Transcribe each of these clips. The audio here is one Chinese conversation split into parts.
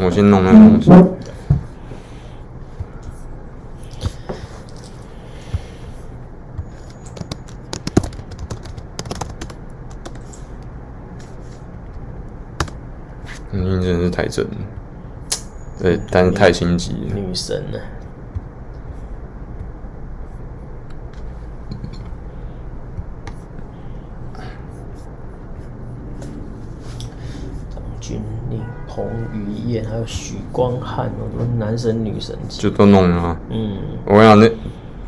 我先弄那个东西。你，真是太真了，对，但是太心急了。女神呢？彭于晏，还有许光汉，都是男神女神级，就都弄了。嗯，我跟你讲，那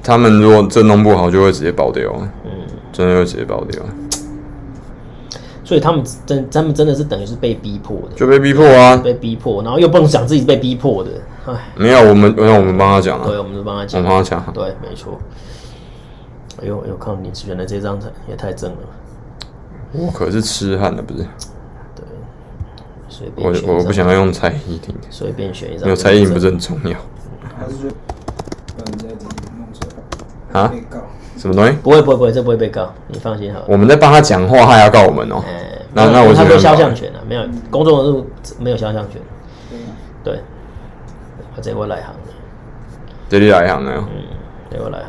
他们如果这弄不好，就会直接爆掉。嗯，真的会直接爆掉。所以他们真，他们真的是等于是被逼迫的，就被逼迫啊，被逼迫，然后又不能讲自己是被逼迫的。哎，没有，我们，没有，我们帮他讲啊。对，我们就帮他讲，我帮他讲。对，没错。哎呦，哎呦，看你选的这张也太正了。我可是痴汉的，不是？我我不想要用蔡依林，随便选一张。没有蔡依林不是很重要。啊？什么东西？不会不会不会，这不会被告，你放心好了。我们在帮他讲话，他要告我们哦。那那我他没肖像权啊，没有公众人物没有肖像权。对。他这我来行的。这里来行的。嗯，这我来行。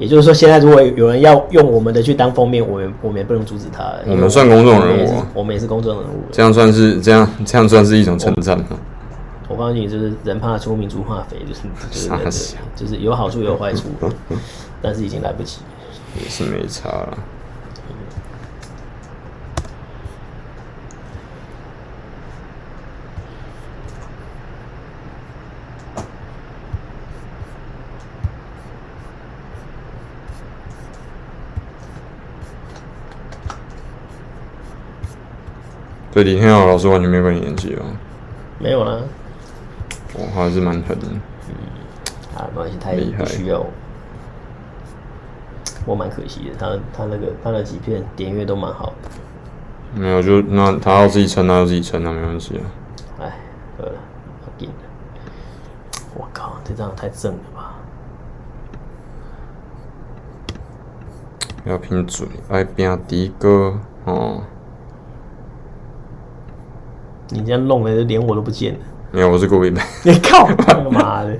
也就是说，现在如果有人要用我们的去当封面，我们我们也不能阻止他。我们算公众人物，我们也是公众人物。这样算是这样，这样算是一种称赞吗？我告诉你，就是人怕出名猪怕肥，就是就是就是有好处也有坏处，但是已经来不及，也是没差了。对，李天耀老师完全没有跟你联系哦。没有啦。我还是蛮狠的。嗯，啊，没关系，他也不需要。我蛮可惜的，他他那个他那几片点阅都蛮好的。没有，就那他要自己撑，他要自己撑，那没关系啊。哎，好了，我我靠，这张太正了吧！要拼嘴，爱拼的哥哦。你这样弄的，连我都不见了。没有，我是郭伟北。你靠！妈的！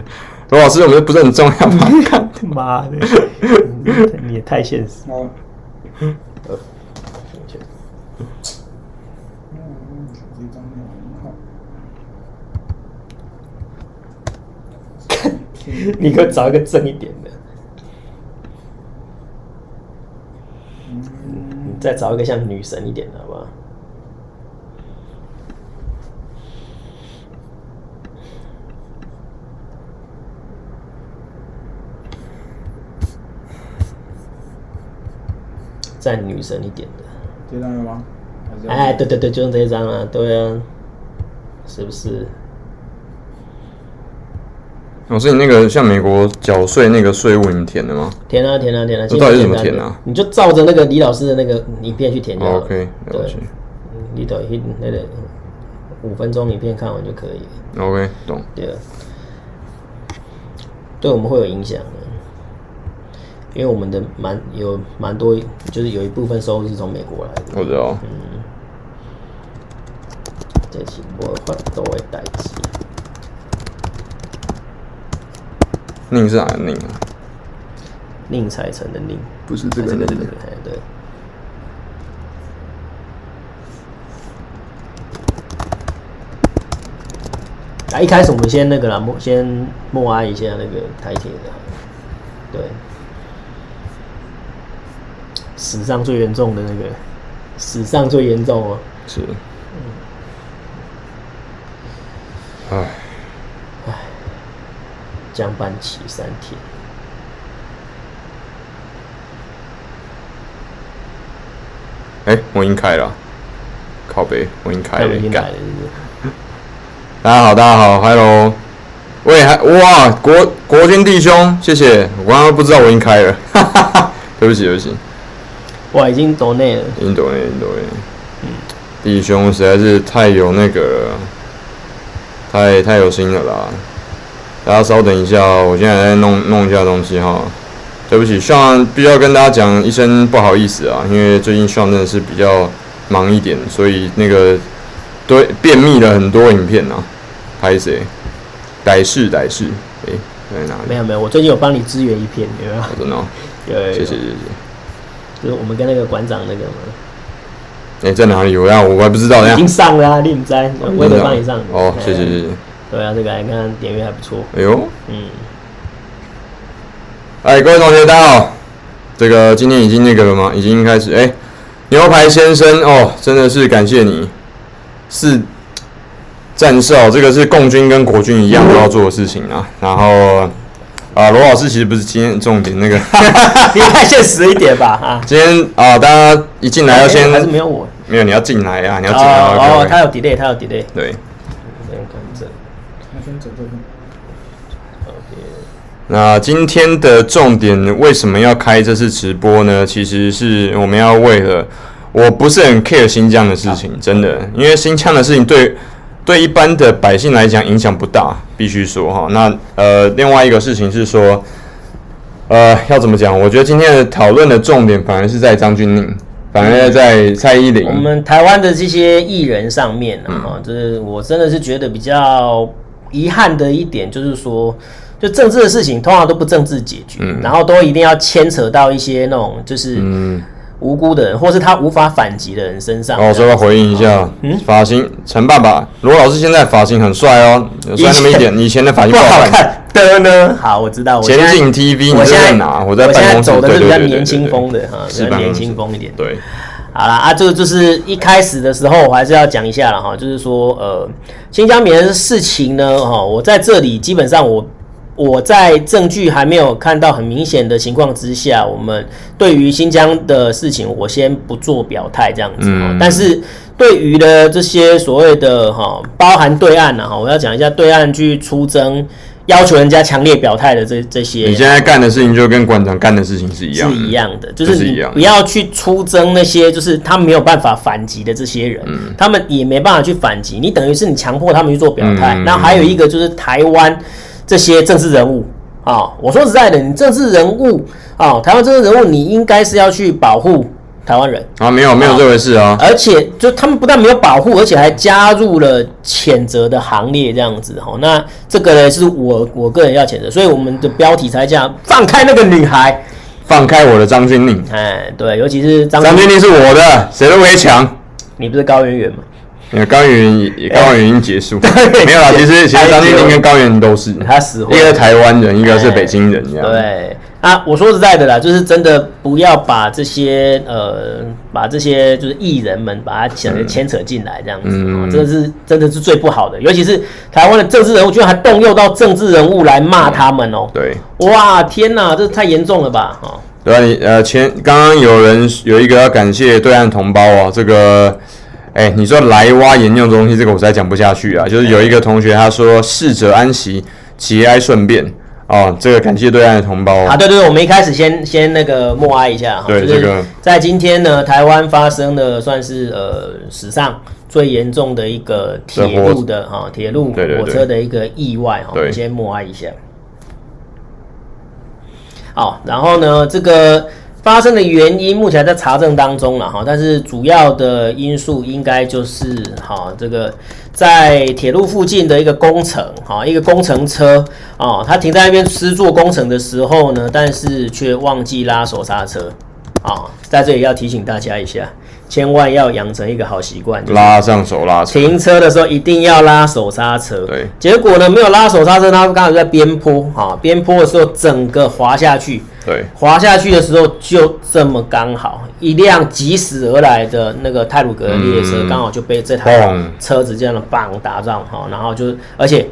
罗老师，我觉得不是很重要吗？看他妈的！你也太现实。呃，你给我找一个正一点的。你再找一个像女神一点的，好不好？再女神一点的，这张有吗？哎，对对对，就用这张啊，对啊，是不是？老师，你那个像美国缴税那个税务，你们填的吗？填啊填啊填啊，这到底是怎么填啊？你就照着那个李老师的那个影片去填就好了。OK，对，你等一那个五分钟影片看完就可以了。OK，懂。对啊，对我们会有影响的。因为我们的蛮有蛮多，就是有一部分收入是从美国来的。我知道。嗯。这期我换都会代替。宁是哪个宁啊？宁财神的宁，不是这个这个这个。哎，对。啊，一开始我们先那个啦，默先默哀一下那个台铁的，对。史上最严重的那个，史上最严重哦。是。唉，唉，江半旗三天。哎，我已经开了，靠北，我已经开了，应该。大家好，大家好，Hello。喂，还哇，国国军弟兄，谢谢，我刚刚不知道我已经开了，哈哈哈，对不起，对不起。哇，已经抖内了，已经抖内，已经抖内。嗯，弟兄实在是太有那个了，太太有心了啦！大家稍等一下哦，我现在在弄弄一下东西哈。对不起，希望必须要跟大家讲一声不好意思啊，因为最近希望真的是比较忙一点，所以那个对便秘了很多影片啊，拍谁？歹势歹势，哎，在哪里？没有没有，我最近有帮你支援一片，有没有？真的，有，有，谢谢谢谢。就是我们跟那个馆长那个嘛。哎，在哪里？我呀，我还不知道。已经上了啊，你不在，我也帮你上。哦，谢谢谢谢。对啊，这个你看点阅还不错。哎呦，嗯。哎，各位同学，大家好。这个今天已经那个了吗？已经开始。哎，牛排先生哦，真的是感谢你。是战哨，这个是共军跟国军一样都要做的事情啊。然后啊，罗老师其实不是今天重点那个，你太现实一点吧啊。今天啊，大家一进来要先还是没有我，没有你要进来啊，你要进来哦。哦，他有 delay，他有 delay。对。那今天的重点为什么要开这次直播呢？其实是我们要为了，我不是很 care 新疆的事情，真的，因为新疆的事情对对一般的百姓来讲影响不大，必须说哈。那呃，另外一个事情是说，呃，要怎么讲？我觉得今天的讨论的重点反而是在张钧甯，反而在蔡依林。我们台湾的这些艺人上面啊，就是我真的是觉得比较遗憾的一点，就是说。就政治的事情通常都不政治解决，嗯、然后都一定要牵扯到一些那种就是无辜的人，嗯、或是他无法反击的人身上。哦，所以要回应一下，嗯，发型陈爸爸罗老师现在发型很帅哦，帅那么一点，以前的发型不好看的呢。好，我知道。前进 TV，你在哪？我在办公室，走的是比较年轻风的哈，比较年轻风一点。对，好了啊，这个就是一开始的时候，我还是要讲一下了哈，就是说呃，新疆棉的事情呢，哈，我在这里基本上我。我在证据还没有看到很明显的情况之下，我们对于新疆的事情，我先不做表态这样子。嗯。但是对于的这些所谓的哈，包含对岸呢哈，我要讲一下对岸去出征，要求人家强烈表态的这这些。你现在干的事情就跟馆长干的事情是一样。是一样的，就是你不要去出征那些就是他没有办法反击的这些人，他们也没办法去反击，你等于是你强迫他们去做表态。那还有一个就是台湾。这些政治人物啊，我说实在的，你政治人物啊，台湾政治人物，你应该是要去保护台湾人啊，没有没有这回事啊，而且就他们不但没有保护，而且还加入了谴责的行列，这样子哈。那这个呢，是我我个人要谴责，所以我们的标题才这样，放开那个女孩，放开我的张钧甯。哎，对，尤其是张张钧甯是我的，谁都不可以抢。你不是高圆圆吗？高圆圆，高圆圆已经结束，没有啦。其实其实张钧甯跟高圆圆都是，他死，一个是台湾人，一个是北京人，这样。对啊，我说实在的啦，就是真的不要把这些呃，把这些就是艺人们把他想牵扯进来这样子，这个是真的是最不好的。尤其是台湾的政治人物，居然还动用到政治人物来骂他们哦。对，哇，天哪，这太严重了吧？哈，对啊，你呃，前刚刚有人有一个要感谢对岸同胞啊，这个。哎、欸，你说来挖沿用东西，这个我实在讲不下去啊。就是有一个同学他说“逝者安息，节哀顺变”哦，这个感谢对岸的同胞啊。对对对，我们一开始先先那个默哀一下哈。对，这个在今天呢，台湾发生的算是呃史上最严重的一个铁路的哈铁路火车的一个意外哈，我们先默哀一下。好，然后呢这个。发生的原因目前还在查证当中了哈，但是主要的因素应该就是哈，这个在铁路附近的一个工程哈，一个工程车啊，它停在那边施做工程的时候呢，但是却忘记拉手刹车啊，在这里要提醒大家一下。千万要养成一个好习惯，拉上手刹车。停车的时候一定要拉手刹车。对，结果呢，没有拉手刹车，他刚好在边坡啊，边坡的时候整个滑下去。对，滑下去的时候就这么刚好，一辆疾驶而来的那个泰鲁阁列车刚好就被这台车子这样的棒打中哈，然后就而且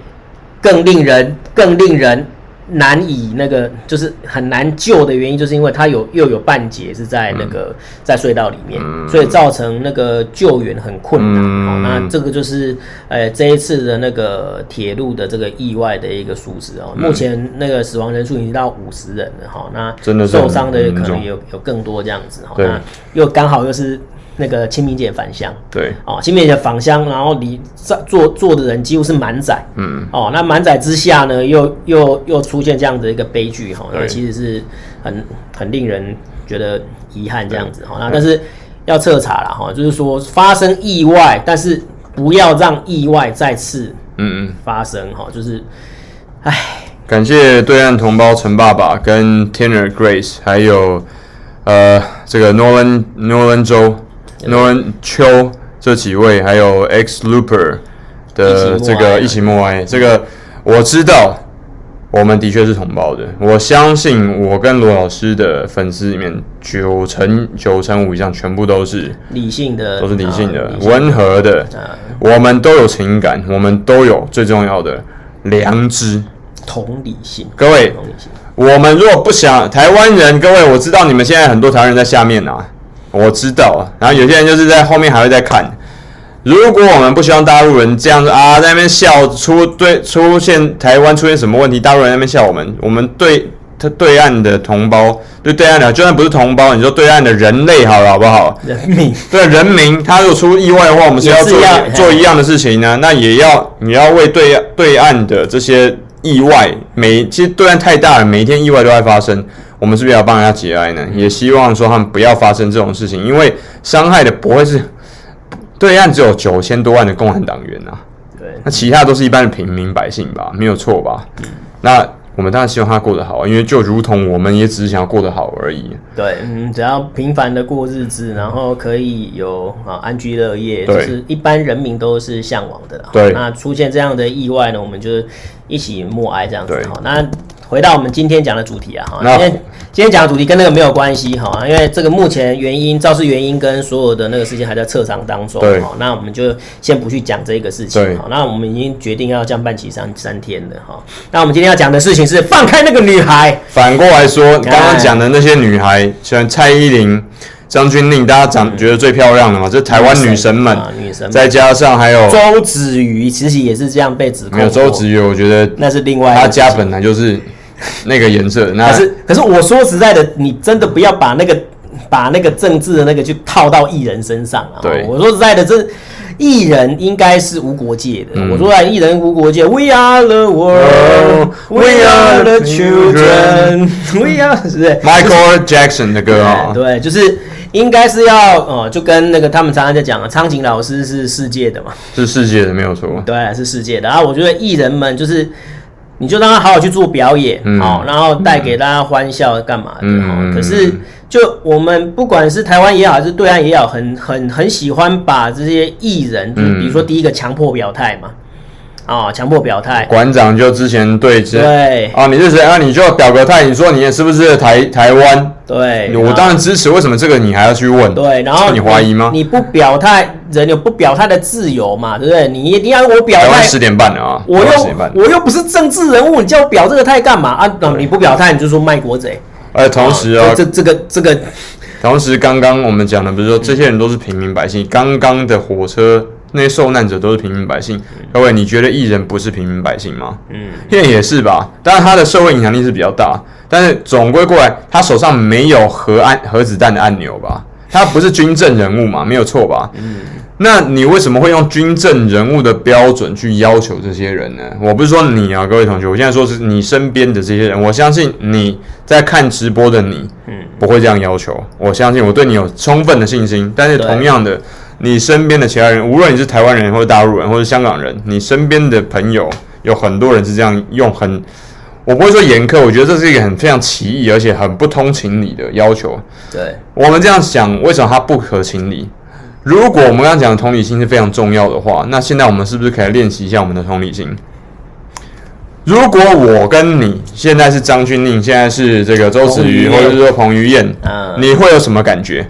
更令人更令人。难以那个就是很难救的原因，就是因为它有又有半截是在那个在隧道里面，所以造成那个救援很困难。好，那这个就是呃这一次的那个铁路的这个意外的一个数字哦。目前那个死亡人数已经到五十人了哈，那受伤的可能有有更多这样子哈。那又刚好又是。那个清明节返乡，对，哦，清明节返乡，然后你坐坐的人几乎是满载，嗯，哦，那满载之下呢，又又又出现这样的一个悲剧，哈，那其实是很很令人觉得遗憾这样子，哈，那但是要彻查了，哈，就是说发生意外，但是不要让意外再次嗯嗯。发生哈，就是，唉，感谢对岸同胞陈爸爸跟 Tanner Grace，还有呃这个 Nolan Nolan 周 Nolan 秋这几位，还有 X Looper 的这个一起默哀，这个我知道。我们的确是同胞的，我相信我跟罗老师的粉丝里面九成九成五以上全部都是理性的，都是理性的、温和的。我们都有情感，我们都有最重要的良知、同理心。各位，我们如果不想台湾人，各位，我知道你们现在很多台湾人在下面啊，我知道啊，然后有些人就是在后面还会再看。如果我们不希望大陆人这样子啊，在那边笑出对出现台湾出现什么问题，大陆人在那边笑我们，我们对他对岸的同胞，对对岸的就算不是同胞，你说对岸的人类好了好不好？人民对人民，他如果出意外的话，我们是要做要做一样的事情呢？那也要你要为对对岸的这些意外，每其实对岸太大了，每一天意外都在发生，我们是不是要帮人家节哀呢？也希望说他们不要发生这种事情，因为伤害的不会是。对岸只有九千多万的共产党员呐、啊，对，那其他都是一般的平民百姓吧，没有错吧？嗯，那我们当然希望他过得好，因为就如同我们也只是想要过得好而已。对，嗯，只要平凡的过日子，然后可以有啊安居乐业，就是一般人民都是向往的。对，那出现这样的意外呢，我们就一起默哀这样子。对，好，那。回到我们今天讲的主题啊，哈，今天今天讲的主题跟那个没有关系哈，因为这个目前原因肇事原因跟所有的那个事情还在彻查当中，对，那我们就先不去讲这个事情，对，那我们已经决定要降半旗三三天了哈，那我们今天要讲的事情是放开那个女孩。反过来说，刚刚讲的那些女孩，像蔡依林、张钧甯，大家长觉得最漂亮的嘛，这台湾女神们，女神，再加上还有周子瑜，其实也是这样被指控。没有周子瑜，我觉得那是另外，他家本来就是。那个颜色，那可是可是我说实在的，你真的不要把那个把那个政治的那个去套到艺人身上啊！对，我说实在的，这艺人应该是无国界的。嗯、我说艺人无国界，We are the world, We are the children, We are 是不是 Michael Jackson 的歌啊？对，就是应该是要哦，就跟那个他们常常在讲啊，苍井老师是世界的嘛，是世界的没有错，对，是世界的。然后我觉得艺人们就是。你就让他好好去做表演，好、嗯，然后带给大家欢笑，干嘛的？嗯、可是，就我们不管是台湾也好，还是对岸也好，很很很喜欢把这些艺人，就是比如说第一个强迫表态嘛。啊，强迫表态，馆长就之前对对啊，你是谁啊？你就要表个态，你说你是不是台台湾？对，我当然支持。为什么这个你还要去问？对，然后你怀疑吗？你不表态，人有不表态的自由嘛？对不对？你一定要我表态。十点半了啊！我又我又不是政治人物，你叫我表这个态干嘛啊？你不表态，你就说卖国贼。哎，同时啊，这这个这个，同时刚刚我们讲的比如说这些人都是平民百姓，刚刚的火车。那些受难者都是平民百姓，各位，你觉得艺人不是平民百姓吗？嗯，现在也是吧。当然，他的社会影响力是比较大，但是总归过来，他手上没有核按核子弹的按钮吧？他不是军政人物嘛？没有错吧？嗯，那你为什么会用军政人物的标准去要求这些人呢？我不是说你啊，各位同学，我现在说是你身边的这些人。我相信你在看直播的你，嗯，不会这样要求。我相信我对你有充分的信心，但是同样的。你身边的其他人，无论你是台湾人或者大陆人或者香港人，你身边的朋友有很多人是这样用很，我不会说严苛，我觉得这是一个很非常奇异而且很不通情理的要求。对，我们这样想，为什么它不合情理？如果我们刚刚讲的同理心是非常重要的话，那现在我们是不是可以练习一下我们的同理心？如果我跟你现在是张钧甯，现在是这个周子瑜，或者是说彭于晏，嗯，你会有什么感觉？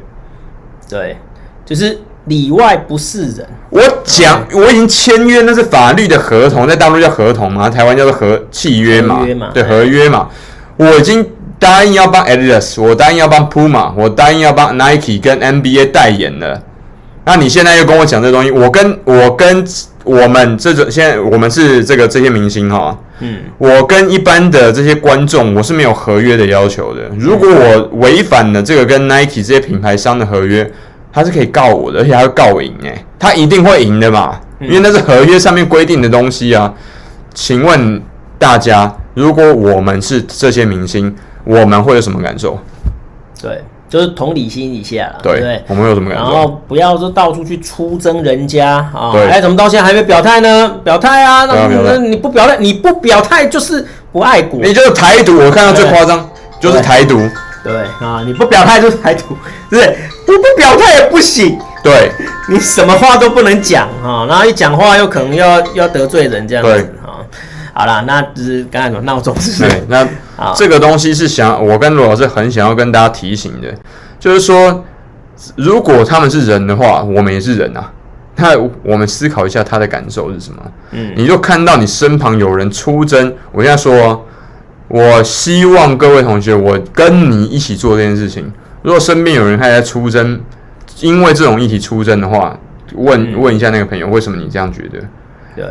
对，就是。里外不是人。我讲，我已经签约，那是法律的合同，在大陆叫合同嘛，台湾叫做合契约嘛，对，合约嘛。我已经答应要帮 Adidas，我答应要帮 Puma，我答应要帮 Nike 跟 NBA 代言了。那你现在又跟我讲这东西，我跟我跟我们这种现在我们是这个这些明星哈，嗯，我跟一般的这些观众，我是没有合约的要求的。如果我违反了这个跟 Nike 这些品牌商的合约，他是可以告我的，而且他会告我赢诶，他一定会赢的嘛，因为那是合约上面规定的东西啊。请问大家，如果我们是这些明星，我们会有什么感受？对，就是同理心一下了，对对？我们有什么感受？然后不要说到处去出征人家啊，对哎，怎么到现在还没表态呢？表态啊！那那你不表态，你不表态就是不爱国，你就是台独。我看到最夸张就是台独，对啊，你不表态就是台独，对不对？不不表态也不行，对，你什么话都不能讲啊，然后一讲话又可能要要得罪人这样子啊。好啦，那就是刚才说闹钟是对，那 这个东西是想我跟罗老师很想要跟大家提醒的，就是说，如果他们是人的话，我们也是人啊。那我们思考一下他的感受是什么？嗯，你就看到你身旁有人出征，我现在说，我希望各位同学，我跟你一起做这件事情。如果身边有人还在出征，因为这种议题出征的话，问问一下那个朋友，为什么你这样觉得？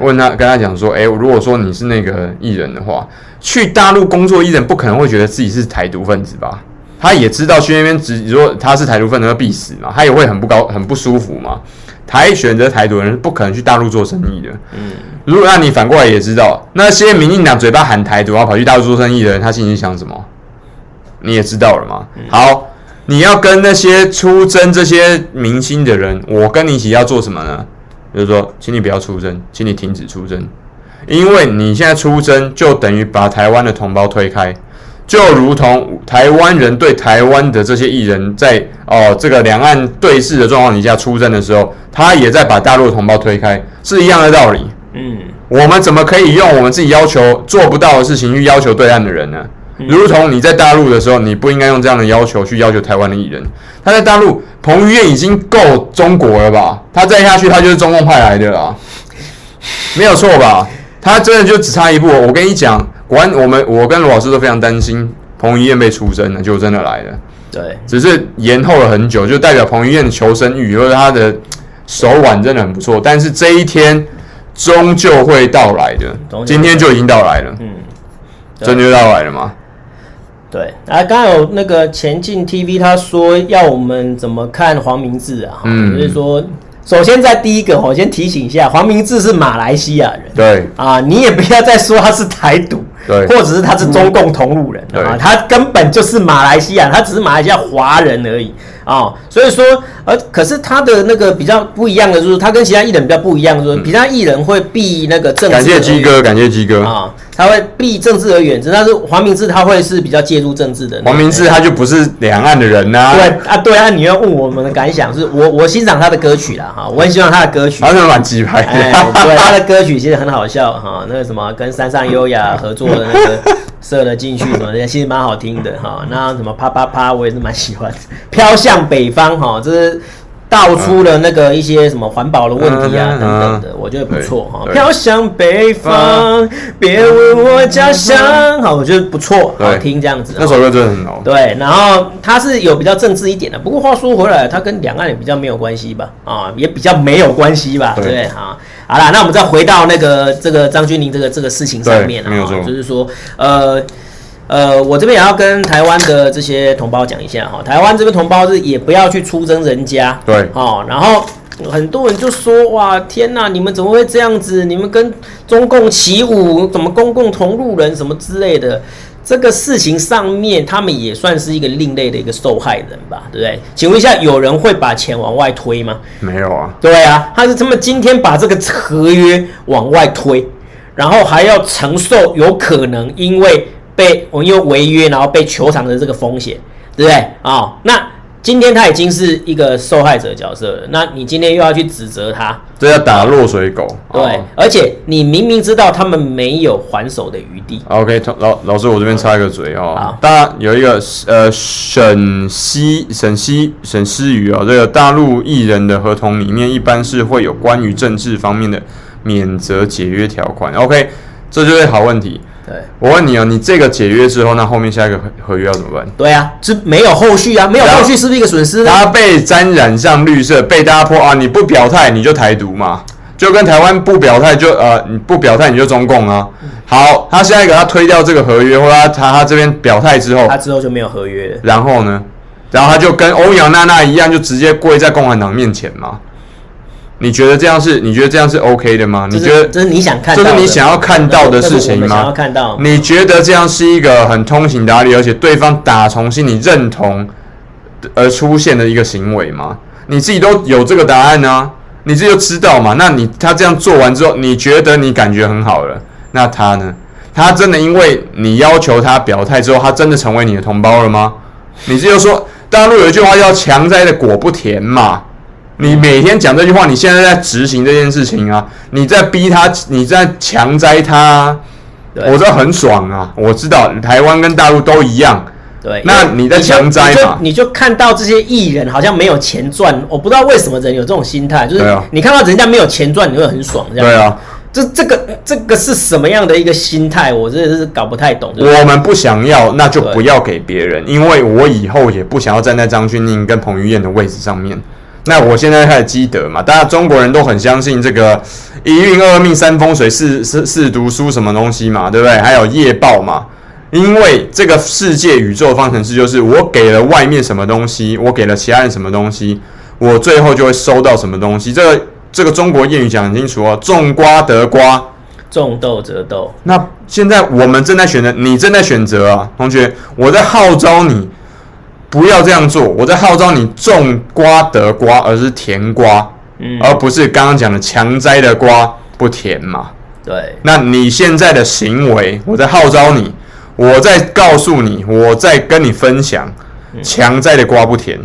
问他，跟他讲说，诶、欸，如果说你是那个艺人的话，去大陆工作艺人不可能会觉得自己是台独分子吧？他也知道去那边，只如果他是台独分子会必死嘛，他也会很不高、很不舒服嘛。台选择台独的人是不可能去大陆做生意的。嗯，如果让你反过来也知道，那些民进党嘴巴喊台独，然后跑去大陆做生意的人，他心里想什么？你也知道了嘛？好，你要跟那些出征这些明星的人，我跟你一起要做什么呢？就是说，请你不要出征，请你停止出征，因为你现在出征就等于把台湾的同胞推开，就如同台湾人对台湾的这些艺人在哦这个两岸对峙的状况底下出征的时候，他也在把大陆同胞推开，是一样的道理。嗯，我们怎么可以用我们自己要求做不到的事情去要求对岸的人呢？如同你在大陆的时候，你不应该用这样的要求去要求台湾的艺人。他在大陆，彭于晏已经够中国了吧？他再下去，他就是中共派来的啦，没有错吧？他真的就只差一步。我跟你讲，果然我们我跟罗老师都非常担心彭于晏被出征了，就真的来了。对，只是延后了很久，就代表彭于晏的求生欲或者他的手腕真的很不错。但是这一天终究会到来的，今天就已经到来了。嗯，真就到来了吗？对，啊，刚刚有那个前进 TV，他说要我们怎么看黄明志啊？嗯，就是说，首先在第一个，我先提醒一下，黄明志是马来西亚人，对。啊，你也不要再说他是台独，对，或者是他是中共同路人。啊，他根本就是马来西亚，他只是马来西亚华人而已啊，所以说，呃，可是他的那个比较不一样的就是，他跟其他艺人比较不一样，就是其他艺人会避那个政治，感谢鸡哥，感谢鸡哥啊。他会避政治而远之，但是黄明志他会是比较介入政治的。黄明志他就不是两岸的人呐、啊。对啊，对啊，你要问我们的感想，是我我欣赏他的歌曲啦哈，我很喜欢他的歌曲。他是蛮鸡排对，他的歌曲其实很好笑哈，那个什么跟山上优雅合作的那个射了进去什么的，其实蛮好听的哈。那什么啪啪啪，我也是蛮喜欢。飘向北方哈，这是。道出了那个一些什么环保的问题啊等等的，我觉得不错哈。飘向北方，别问我家乡，好，我觉得不错，好听这样子。那首歌真的很好。对，然后它是有比较政治一点的，不过话说回来，它跟两岸也比较没有关系吧？啊，也比较没有关系吧？对，啊，好啦，那我们再回到那个这个张钧甯这个这个事情上面啊，就是说，呃。呃，我这边也要跟台湾的这些同胞讲一下哈，台湾这边同胞是也不要去出征人家，对，哦，然后很多人就说哇，天哪，你们怎么会这样子？你们跟中共起舞，怎么公共同路人什么之类的？这个事情上面，他们也算是一个另类的一个受害人吧，对不对？请问一下，有人会把钱往外推吗？没有啊。对啊，他是他们今天把这个合约往外推，然后还要承受有可能因为。被我们因为违约，然后被求偿的这个风险，对不对啊？哦，那今天他已经是一个受害者角色了，那你今天又要去指责他，这要打落水狗。对，哦，而且你明明知道他们没有还手的余地。OK，老老师，我这边插一个嘴哦。好，大家有一个呃沈西沈西沈思雨啊，这个大陆艺人的合同里面一般是会有关于政治方面的免责解约条款。OK，这就是好问题。对，我问你哦，你这个解约之后，那后面下一个合合约要怎么办？对啊，这没有后续啊，没有后续是不是一个损失呢？他被沾染上绿色，被大家泼啊，你不表态你就台独嘛，就跟台湾不表态就呃你不表态你就中共啊。好，他下一个他推掉这个合约，或者他他他这边表态之后，他之后就没有合约了。然后呢？然后他就跟欧阳娜娜一样，就直接跪在共产党面前嘛。你觉得这样是？你觉得这样是 OK 的吗？你觉得这是你想看，这是你想要看到的事情吗？想要看到。你觉得这样是一个很通情达理，而且对方打从心里认同而出现的一个行为吗？你自己都有这个答案呢、啊，你自己就知道嘛。那你他这样做完之后，你觉得你感觉很好了，那他呢？他真的因为你要求他表态之后，他真的成为你的同胞了吗？你这就说大陆有一句话叫“强摘的果不甜”嘛。你每天讲这句话，你现在在执行这件事情啊，你在逼他，你在强摘他、啊，我这很爽啊！我知道台湾跟大陆都一样。对，那你在强摘嘛？你就看到这些艺人好像没有钱赚，我不知道为什么人有这种心态，就是你看到人家没有钱赚，你会很爽，这样。对啊，这这个这个是什么样的一个心态？我真的是搞不太懂。我们不想要，那就不要给别人，因为我以后也不想要站在张钧甯跟彭于晏的位置上面。那我现在开始积德嘛，大家中国人都很相信这个一运二命三风水四四四读书什么东西嘛，对不对？还有业报嘛。因为这个世界宇宙方程式就是我给了外面什么东西，我给了其他人什么东西，我最后就会收到什么东西。这个这个中国谚语讲很清楚哦，种瓜得瓜，种豆得豆。那现在我们正在选择，你正在选择啊，同学，我在号召你不要这样做，我在号召你种瓜得瓜，而是甜瓜，嗯，而不是刚刚讲的强摘的瓜不甜嘛。对，那你现在的行为，我在号召你。我在告诉你，我在跟你分享，强摘的瓜不甜，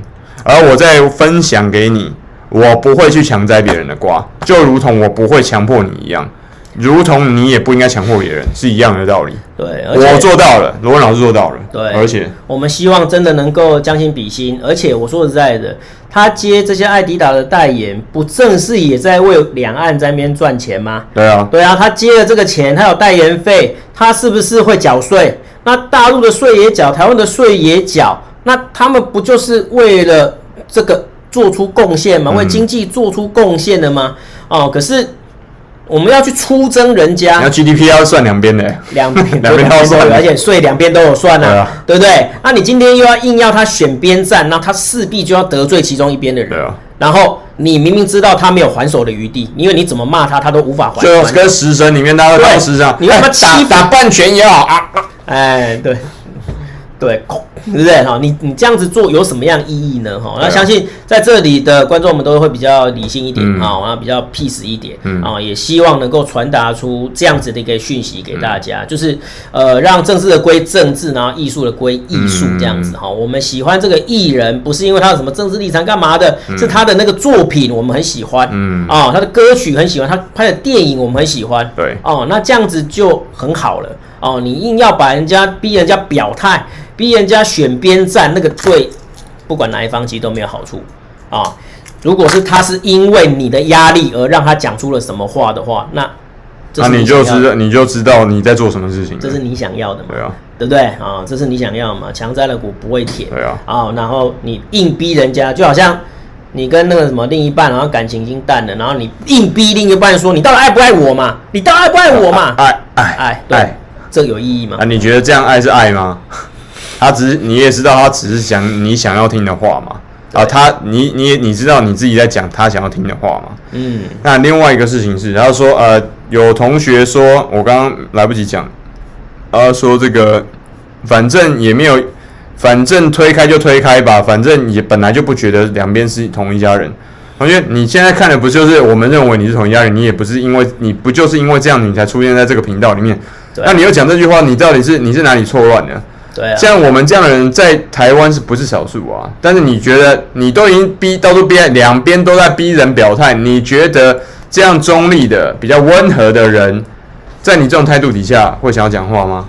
而我在分享给你，我不会去强摘别人的瓜，就如同我不会强迫你一样，如同你也不应该强迫别人，是一样的道理。对，而且我做到了，罗文老师做到了。对，而且我们希望真的能够将心比心，而且我说实在的，他接这些爱迪达的代言，不正是也在为两岸在那边赚钱吗？对啊，对啊，他接了这个钱，他有代言费，他是不是会缴税？那大陆的税也缴，台湾的税也缴，那他们不就是为了这个做出贡献吗？为经济做出贡献的吗？哦，可是我们要去出征人家，那 GDP 要算两边的，两边 两边都算，而且税两边都有算啊，对，啊对不对？那你今天又要硬要他选边站，那他势必就要得罪其中一边的人，对啊。然后你明明知道他没有还手的余地，因为你怎么骂他，他都无法还。就跟食神里面那个大食神，你让他欺打半拳也好啊。哎，对，对，对不对？哈，你你这样子做有什么样意义呢？哈，那相信在这里的观众们都会比较理性一点啊，然后比较 peace 一点啊，也希望能够传达出这样子的一个讯息给大家，就是呃，让政治的归政治，然后艺术的归艺术，这样子哈。我们喜欢这个艺人，不是因为他有什么政治立场干嘛的，是他的那个作品我们很喜欢，嗯啊，他的歌曲很喜欢，他拍的电影我们很喜欢，对哦，那这样子就很好了。哦，你硬要把人家逼人家表态，逼人家选边站，那个对不管哪一方其实都没有好处啊。如果是他是因为你的压力而让他讲出了什么话的话，那那你就知道你就知道你在做什么事情，这是你想要的嘛？对啊，对不对啊？这是你想要的嘛？强摘了果不会甜，对啊。啊，然后你硬逼人家，就好像你跟那个什么另一半，然后感情已经淡了，然后你硬逼另一半说，你到底爱不爱我嘛？你到底爱不爱我嘛？爱爱爱，对。这有意义吗？啊，你觉得这样爱是爱吗？他只是你也知道，他只是讲你想要听的话嘛。啊，他你你也你知道你自己在讲他想要听的话嘛。嗯。那另外一个事情是，然后说呃，有同学说我刚刚来不及讲，呃，说这个反正也没有，反正推开就推开吧，反正也本来就不觉得两边是同一家人。同学，你现在看的不就是我们认为你是同一家人？你也不是因为你不就是因为这样你才出现在这个频道里面？那你又讲这句话，你到底是你是哪里错乱呢？对啊，像我们这样的人在台湾是不是少数啊？但是你觉得你都已经逼到处逼，两边都在逼人表态，你觉得这样中立的、比较温和的人，在你这种态度底下会想要讲话吗？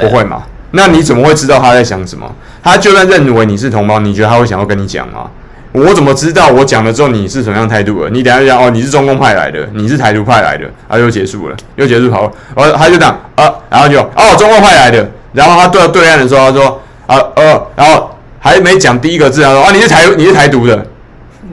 不会嘛？那你怎么会知道他在想什么？他就算认为你是同胞，你觉得他会想要跟你讲吗？我怎么知道我讲了之后你是什么样态度了？你等下就讲哦，你是中共派来的，你是台独派来的，啊，又结束了，又结束好了，然后他就讲啊，然后就哦，中共派来的，然后他对对岸的时候，他说啊呃，然后还没讲第一个字，他说啊，你是台你是台独的，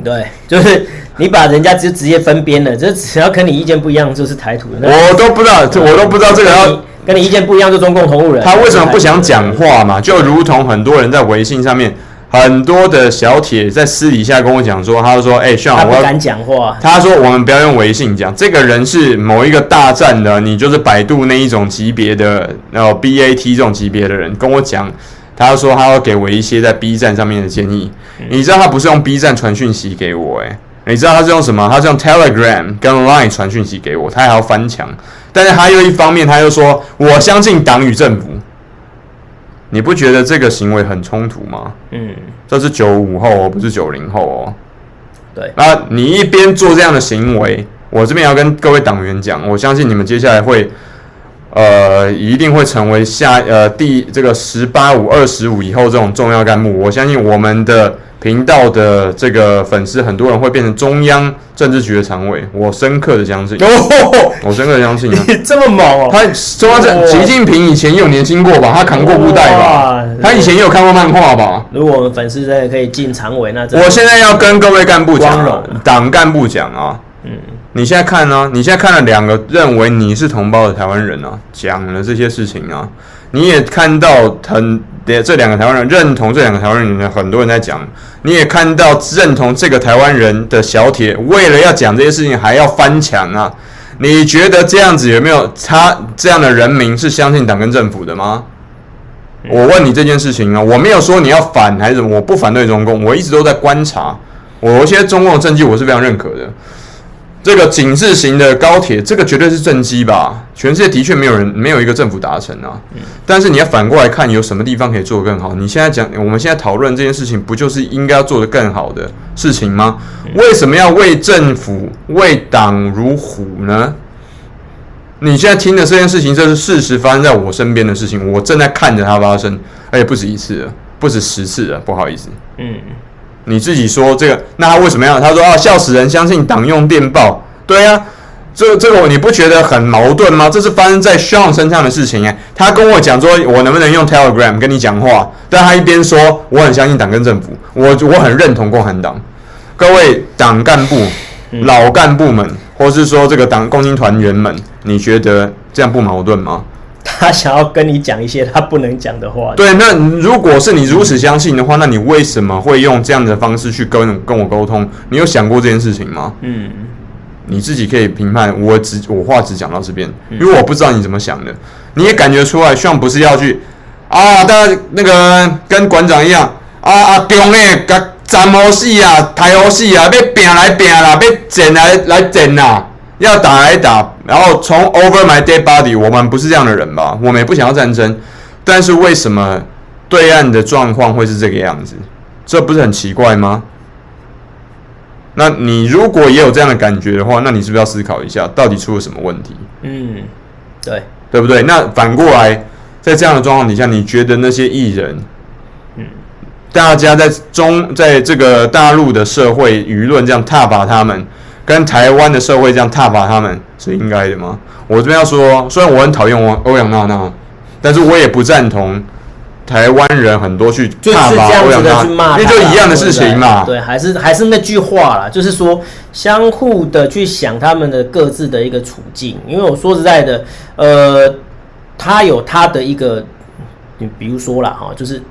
对，就是你把人家就直接分边了，这只要跟你意见不一样就是台独的，我都不知道，我都不知道这个要跟你意见不一样就中共同路人，他为什么不想讲话嘛？就如同很多人在微信上面。很多的小铁在私底下跟我讲说，他就说：“哎、欸，像我不敢讲话。”他说：“我们不要用微信讲，这个人是某一个大站的，你就是百度那一种级别的，然后 BAT 这种级别的人跟我讲，他说他要给我一些在 B 站上面的建议。嗯、你知道他不是用 B 站传讯息给我、欸，诶，你知道他是用什么？他是用 Telegram 跟 Line 传讯息给我，他还要翻墙。但是还有一方面，他又说我相信党与政府。你不觉得这个行为很冲突吗？嗯，这是九五后哦，不是九零后哦。对，那你一边做这样的行为，我这边要跟各位党员讲，我相信你们接下来会，呃，一定会成为下呃第这个十八五、二十五以后这种重要干部。我相信我们的。频道的这个粉丝，很多人会变成中央政治局的常委，我深刻的相信。哦，我深刻的相信啊！你这么猛哦！他中央政，习近平以前也有年轻过吧？他扛过布袋吧？他以前也有看过漫画吧？如果我们粉丝真的可以进常委，那我现在要跟各位干部讲，党干部讲啊，嗯，你现在看呢？你现在看了两个认为你是同胞的台湾人啊，讲了这些事情啊，你也看到很。这两个台湾人认同这两个台湾人的很多人在讲，你也看到认同这个台湾人的小铁，为了要讲这些事情还要翻墙啊！你觉得这样子有没有他这样的人民是相信党跟政府的吗？我问你这件事情啊，我没有说你要反还是什么，我不反对中共，我一直都在观察，我有些中共的政绩我是非常认可的。这个紧致型的高铁，这个绝对是政绩吧？全世界的确没有人没有一个政府达成啊。但是你要反过来看，有什么地方可以做得更好？你现在讲，我们现在讨论这件事情，不就是应该要做得更好的事情吗？为什么要为政府、为党如虎呢？你现在听的这件事情，这是事实发生在我身边的事情，我正在看着它发生，而且不止一次了，不止十次了，不好意思。嗯。你自己说这个，那他为什么要？他说啊，笑死人，相信党用电报。对呀、啊，这这个你不觉得很矛盾吗？这是发生在 Sean 身上的事情哎。他跟我讲说，我能不能用 Telegram 跟你讲话？但他一边说我很相信党跟政府，我我很认同共产党。各位党干部、老干部们，或是说这个党共青团员们，你觉得这样不矛盾吗？他想要跟你讲一些他不能讲的话。对，那如果是你如此相信的话，那你为什么会用这样的方式去跟跟我沟通？你有想过这件事情吗？嗯，你自己可以评判。我只我话只讲到这边，因为我不知道你怎么想的。你也感觉出来，像不是要去啊？大家那个跟馆长一样啊啊，中诶，甲斩游戏啊，台游戏啊，要拼来拼啦，要战来来战啦，要打来打。然后从 Over my dead body，我们不是这样的人吧？我们也不想要战争，但是为什么对岸的状况会是这个样子？这不是很奇怪吗？那你如果也有这样的感觉的话，那你是不是要思考一下，到底出了什么问题？嗯，对，对不对？那反过来，在这样的状况底下，你觉得那些艺人，嗯，大家在中在这个大陆的社会舆论这样挞伐他们？跟台湾的社会这样踏伐他们是应该的吗？我这边要说，虽然我很讨厌欧欧阳娜娜，但是我也不赞同台湾人很多去踏伐欧阳娜娜，因为就一样的事情嘛。对，还是还是那句话啦，就是说相互的去想他们的各自的一个处境。因为我说实在的，呃，他有他的一个，你比如说啦，哈，就是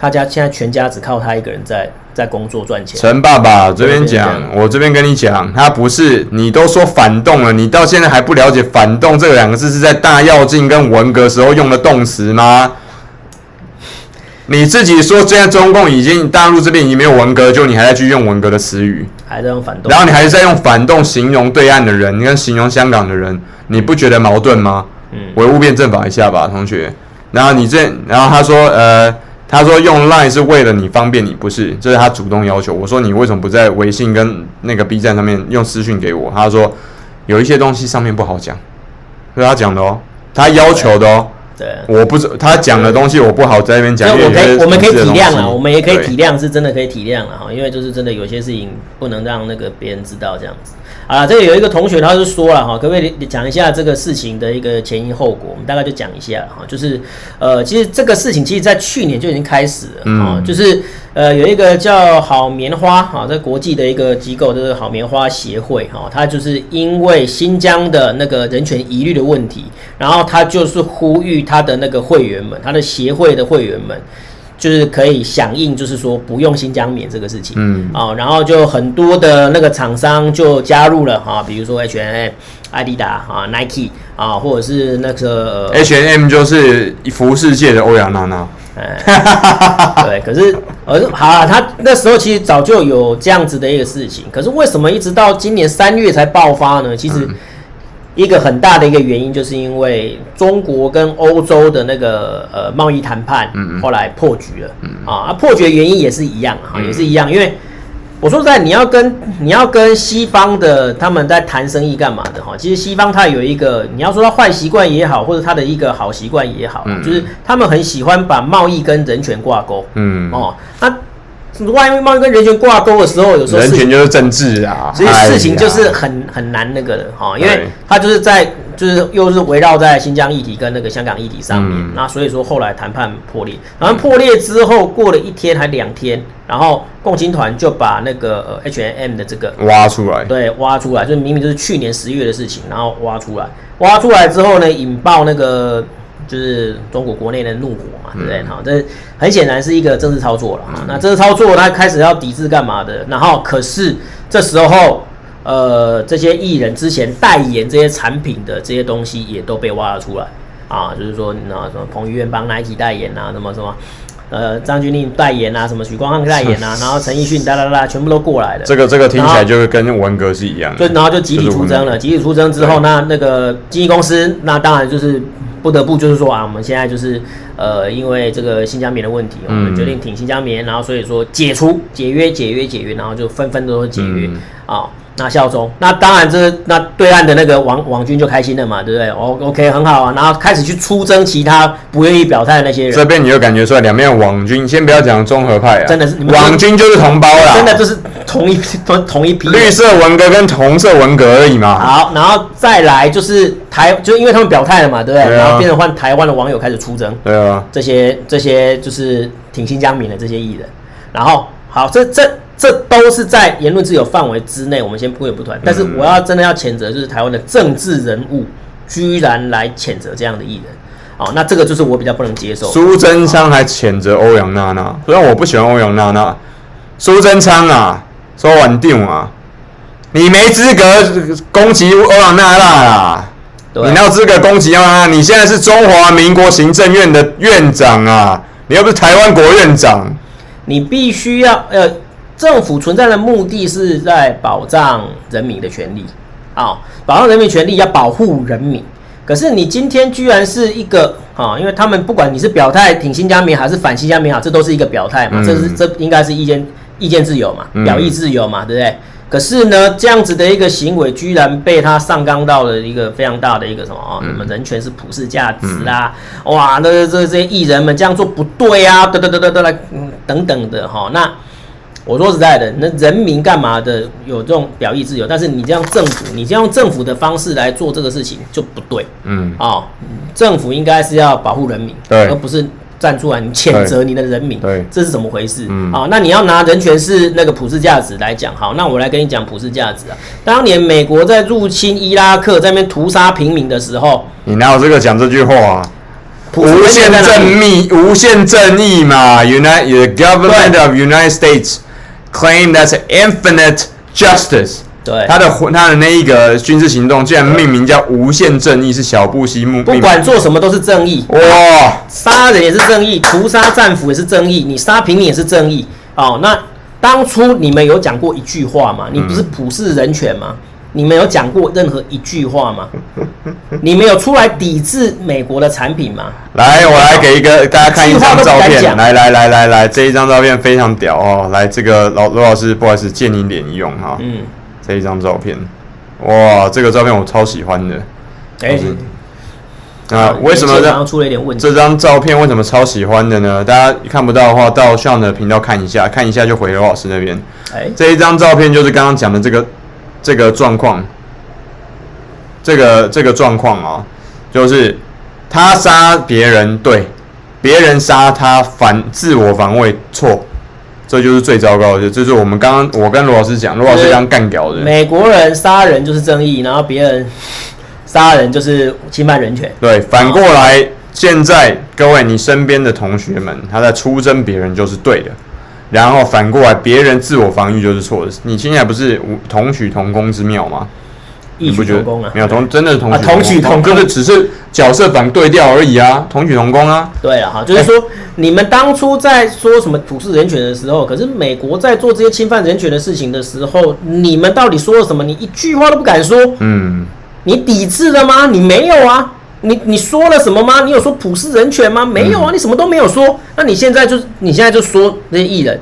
他家现在全家只靠他一个人在。在工作赚钱。陈爸爸这边讲，我这边跟你讲，他不是你都说反动了，你到现在还不了解“反动”这两个字是在大跃进跟文革时候用的动词吗？你自己说，现在中共已经大陆这边已经没有文革，就你还在去用文革的词语，还在用反动，然后你还是在用反动形容对岸的人，你跟形容香港的人，你不觉得矛盾吗？嗯，唯物辩证法一下吧，同学。然后你这，然后他说，呃。他说用 Line 是为了你方便你，不是，这是他主动要求。我说你为什么不在微信跟那个 B 站上面用私讯给我？他说有一些东西上面不好讲，是他讲的哦，他要求的哦。对，我不知他讲的东西我不好在那边讲。那我可以，我们可以体谅啊，我们也可以体谅，是真的可以体谅了哈，因为就是真的有些事情不能让那个别人知道这样子。啊，这里有一个同学，他就说了哈，可不可以讲一下这个事情的一个前因后果？我们大概就讲一下哈，就是呃，其实这个事情其实在去年就已经开始了啊，嗯、就是呃，有一个叫好棉花哈，在国际的一个机构就是好棉花协会哈，他就是因为新疆的那个人权疑虑的问题，然后他就是呼吁他的那个会员们，他的协会的会员们。就是可以响应，就是说不用新疆棉这个事情，嗯，哦，然后就很多的那个厂商就加入了哈，比如说 H&M、艾迪达啊、Nike 啊，或者是那个 H&M 就是服饰界的欧阳娜娜，哎，对，可是呃好啊，他那时候其实早就有这样子的一个事情，可是为什么一直到今年三月才爆发呢？其实一个很大的一个原因，就是因为中国跟欧洲的那个呃贸易谈判，后来破局了，啊，破局的原因也是一样啊，也是一样，因为。我说实在，你要跟你要跟西方的他们在谈生意干嘛的哈？其实西方他有一个，你要说他坏习惯也好，或者他的一个好习惯也好，嗯、就是他们很喜欢把贸易跟人权挂钩。嗯哦，那外面贸易跟人权挂钩的时候，有时候人权就是政治啊，所以事情就是很很难那个的哈，因为他就是在就是又是围绕在新疆议题跟那个香港议题上面，嗯、那所以说后来谈判破裂，然后破裂之后过了一天还两天。然后共青团就把那个 H&M 的这个挖出来，对，挖出来，就明明就是去年十月的事情，然后挖出来，挖出来之后呢，引爆那个就是中国国内的怒火嘛，对不对？好，这很显然是一个政治操作了啊。那政治操作，他开始要抵制干嘛的？然后可是这时候，呃，这些艺人之前代言这些产品的这些东西也都被挖了出来啊，就是说那什么彭于晏帮 Nike 代言啊，什么什么。呃，张钧甯代言啊，什么许光汉代言啊，然后陈奕迅哒哒哒，全部都过来了。这个这个听起来就是跟文革是一样的。对，然后就集体出征了。集体出征之后，那那个经纪公司，那当然就是不得不就是说啊，我们现在就是呃，因为这个新疆棉的问题，我们决定挺新疆棉，然后所以说解除解约解约解约，然后就纷纷都解约啊。那效忠，那当然这那对岸的那个网网军就开心了嘛，对不对？O OK 很好啊，然后开始去出征其他不愿意表态的那些人。这边你就感觉出来，两边网军，先不要讲综合派啊，真的是网军就是同胞啦，真的就是同一同同一批。绿色文革跟红色文革而已嘛。好，然后再来就是台，就因为他们表态了嘛，对不对？然后变成换台湾的网友开始出征。对啊。这些这些就是挺新疆民的这些艺人，然后好，这这。这都是在言论自由范围之内，我们先不也不谈。但是我要真的要谴责，就是台湾的政治人物居然来谴责这样的艺人，哦，那这个就是我比较不能接受。苏贞昌还谴责欧阳娜娜，虽然我不喜欢欧阳娜娜。苏贞昌啊，说稳定啊，你没资格攻击欧阳娜娜啦，对你哪有资格攻击啊？你现在是中华民国行政院的院长啊，你又不是台湾国院长，你必须要呃。政府存在的目的是在保障人民的权利，啊，保障人民权利要保护人民。可是你今天居然是一个啊，因为他们不管你是表态挺新疆棉还是反新疆棉好，这都是一个表态嘛，这是这应该是意见意见自由嘛，表意自由嘛，对不对？可是呢，这样子的一个行为居然被他上纲到了一个非常大的一个什么啊？什么人权是普世价值啦？哇，那这这些艺人们这样做不对啊！得得得得得来，嗯，等等的哈，那。我说实在的，那人民干嘛的有这种表意自由？但是你这样政府，你这样用政府的方式来做这个事情就不对。嗯啊、哦，政府应该是要保护人民，对而不是站出来你谴责你的人民。对，这是怎么回事？嗯啊、哦，那你要拿人权是那个普世价值来讲，好，那我来跟你讲普世价值啊。当年美国在入侵伊拉克，在那边屠杀平民的时候，你哪有这个讲这句话啊？无限正义，无限正义嘛，United Government of United States。Claim that's infinite justice。对，他的他的那一个军事行动，竟然命名叫无限正义，是小布希木。不管做什么都是正义。哇，杀人也是正义，屠杀战俘也是正义，你杀平民也是正义。哦，那当初你们有讲过一句话吗？你不是普世人权吗？嗯你们有讲过任何一句话吗？你们有出来抵制美国的产品吗？来，我来给一个大家看一张照片。来来来来来，这一张照片非常屌哦！来，这个老罗老师，不好意思，借你脸用哈。嗯。这一张照片，哇，这个照片我超喜欢的。哎。啊，为什么这出了一点问题？这张照片为什么超喜欢的呢？大家看不到的话，到 Sean 的频道看一下，看一下就回罗老师那边。哎。这一张照片就是刚刚讲的这个。这个状况，这个这个状况啊，就是他杀别人对，别人杀他反自我防卫错，这就是最糟糕的。这就是我们刚刚我跟罗老师讲，罗老师刚干掉的。美国人杀人就是正义，然后别人杀人就是侵犯人权。对，反过来，现在各位你身边的同学们，他在出征别人就是对的。然后反过来，别人自我防御就是错的。你现在不是同取同工之妙吗？你不觉得？啊、没有同，真的同同取同工，就是只是角色反对调而已啊，同取同工啊。对了哈，就是说、欸、你们当初在说什么普世人权的时候，可是美国在做这些侵犯人权的事情的时候，你们到底说了什么？你一句话都不敢说。嗯，你抵制了吗？你没有啊。你你说了什么吗？你有说普世人权吗？没有啊，你什么都没有说。那你现在就你现在就说那些艺人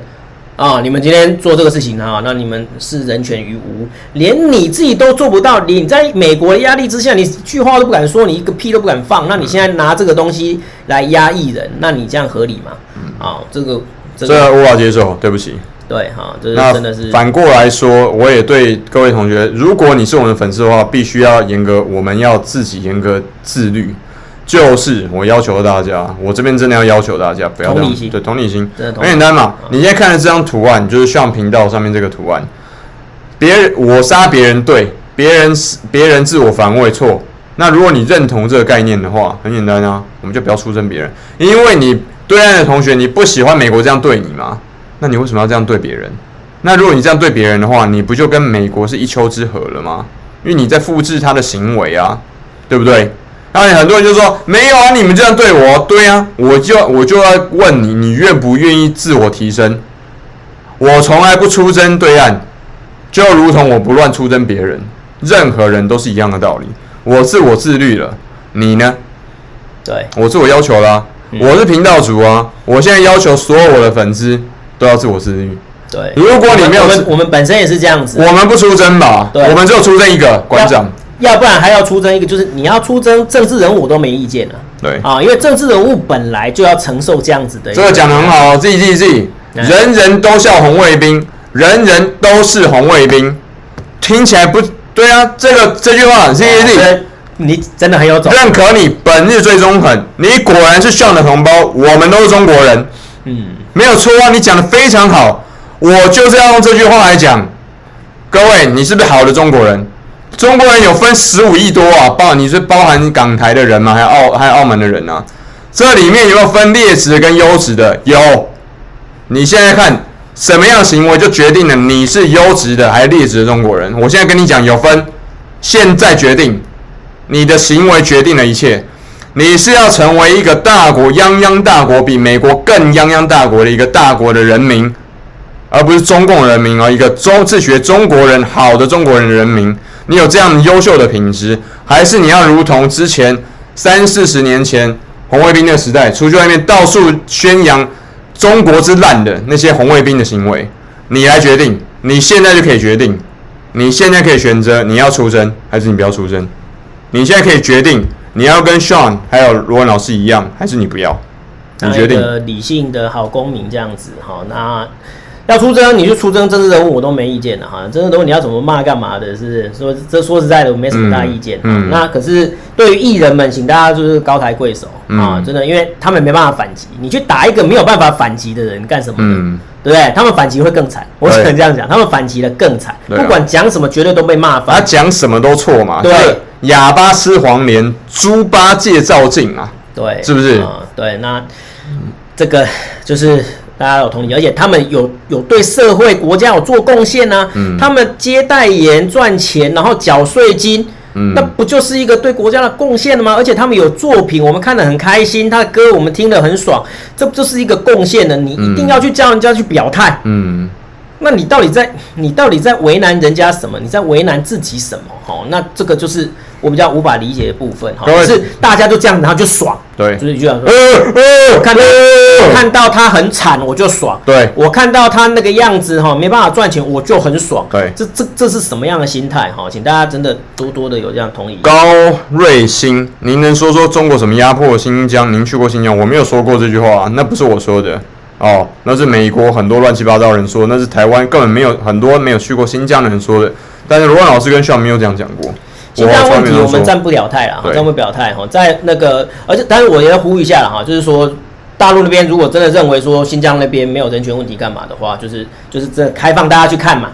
啊，你们今天做这个事情啊，那你们视人权于无，连你自己都做不到。你在美国的压力之下，你一句话都不敢说，你一个屁都不敢放。那你现在拿这个东西来压艺人，那你这样合理吗？啊，这个这个无法接受，对不起。对哈，这是真的是。反过来说，我也对各位同学，如果你是我们的粉丝的话，必须要严格，我们要自己严格自律。就是我要求大家，我这边真的要要求大家不要。同理心，对，同理心，很简单嘛。你现在看的这张图案，就是像频道上面这个图案，别人我杀别人对，别人别人自我防卫错。那如果你认同这个概念的话，很简单啊，我们就不要出征别人，因为你对岸的同学，你不喜欢美国这样对你吗？那你为什么要这样对别人？那如果你这样对别人的话，你不就跟美国是一丘之貉了吗？因为你在复制他的行为啊，对不对？然后很多人就说没有啊，你们这样对我，对啊，我就我就要问你，你愿不愿意自我提升？我从来不出征对岸，就如同我不乱出征别人，任何人都是一样的道理。我自我自律了，你呢？对，我自我要求啦、啊，嗯、我是频道主啊，我现在要求所有我的粉丝。都要自我自律。对，如果你没有，我们我们本身也是这样子。我们不出征吧？对，我们只有出征一个馆长。要不然还要出征一个，就是你要出征政治人物，我都没意见了。对啊，因为政治人物本来就要承受这样子的。这个讲的很好，自己自己自己。人人都笑红卫兵，人人都是红卫兵，听起来不对啊。这个这句话，自己自己。你真的很有种。认可你，本日最中肯。你果然是炫的同胞，我们都是中国人。嗯。没有错啊，你讲的非常好，我就是要用这句话来讲。各位，你是不是好的中国人？中国人有分十五亿多啊，包你是包含港台的人吗？还有澳还有澳门的人啊？这里面有没有分劣质跟优质的？有。你现在看什么样的行为就决定了你是优质的还是劣质的中国人。我现在跟你讲有分，现在决定你的行为决定了一切。你是要成为一个大国泱泱大国，比美国更泱泱大国的一个大国的人民，而不是中共人民啊，一个中自学中国人好的中国人的人民。你有这样优秀的品质，还是你要如同之前三四十年前红卫兵的时代，出去外面到处宣扬中国之烂的那些红卫兵的行为？你来决定，你现在就可以决定，你现在可以选择你要出征还是你不要出征，你现在可以决定。你要跟 Sean 还有罗文老师一样，还是你不要？你决定。理性的好公民这样子哈，那要出征你就出征政治人物，我都没意见的哈。政治人物你要怎么骂干嘛的，是不是说这说实在的，我没什么大意见。嗯。嗯，那可是对于艺人们，请大家就是高抬贵手啊，嗯、真的，因为他们没办法反击。你去打一个没有办法反击的人干什么？嗯。对不对？他们反击会更惨，我只能这样讲，他们反击的更惨，不管讲什么，绝对都被骂翻。他讲什么都错嘛？对。哑巴吃黄连，猪八戒照镜啊！对，是不是？嗯，对，那这个就是大家有同理，而且他们有有对社会国家有做贡献呢。嗯，他们接代言赚钱，然后缴税金，嗯，那不就是一个对国家的贡献了吗？而且他们有作品，我们看得很开心，他的歌我们听得很爽，这不就是一个贡献呢？你一定要去叫人家去表态，嗯。那你到底在你到底在为难人家什么？你在为难自己什么？哦，那这个就是。我比较无法理解的部分哈，可是大家都这样，然后就爽，对，就是一句话说，我看到我看到他很惨，我就爽，对，我看到他那个样子哈，没办法赚钱，我就很爽，对，这这这是什么样的心态哈？请大家真的多多的有这样同意。高瑞新，您能说说中国什么压迫新疆？您去过新疆？我没有说过这句话，那不是我说的哦，那是美国很多乱七八糟人说，那是台湾根本没有很多没有去过新疆的人说的，但是罗万老师跟肖没有这样讲过。新疆问题我们暂不表态了哈，站不表态哈，在那个，而且但是我也要呼吁一下了哈，就是说大陆那边如果真的认为说新疆那边没有人权问题干嘛的话，就是就是这开放大家去看嘛，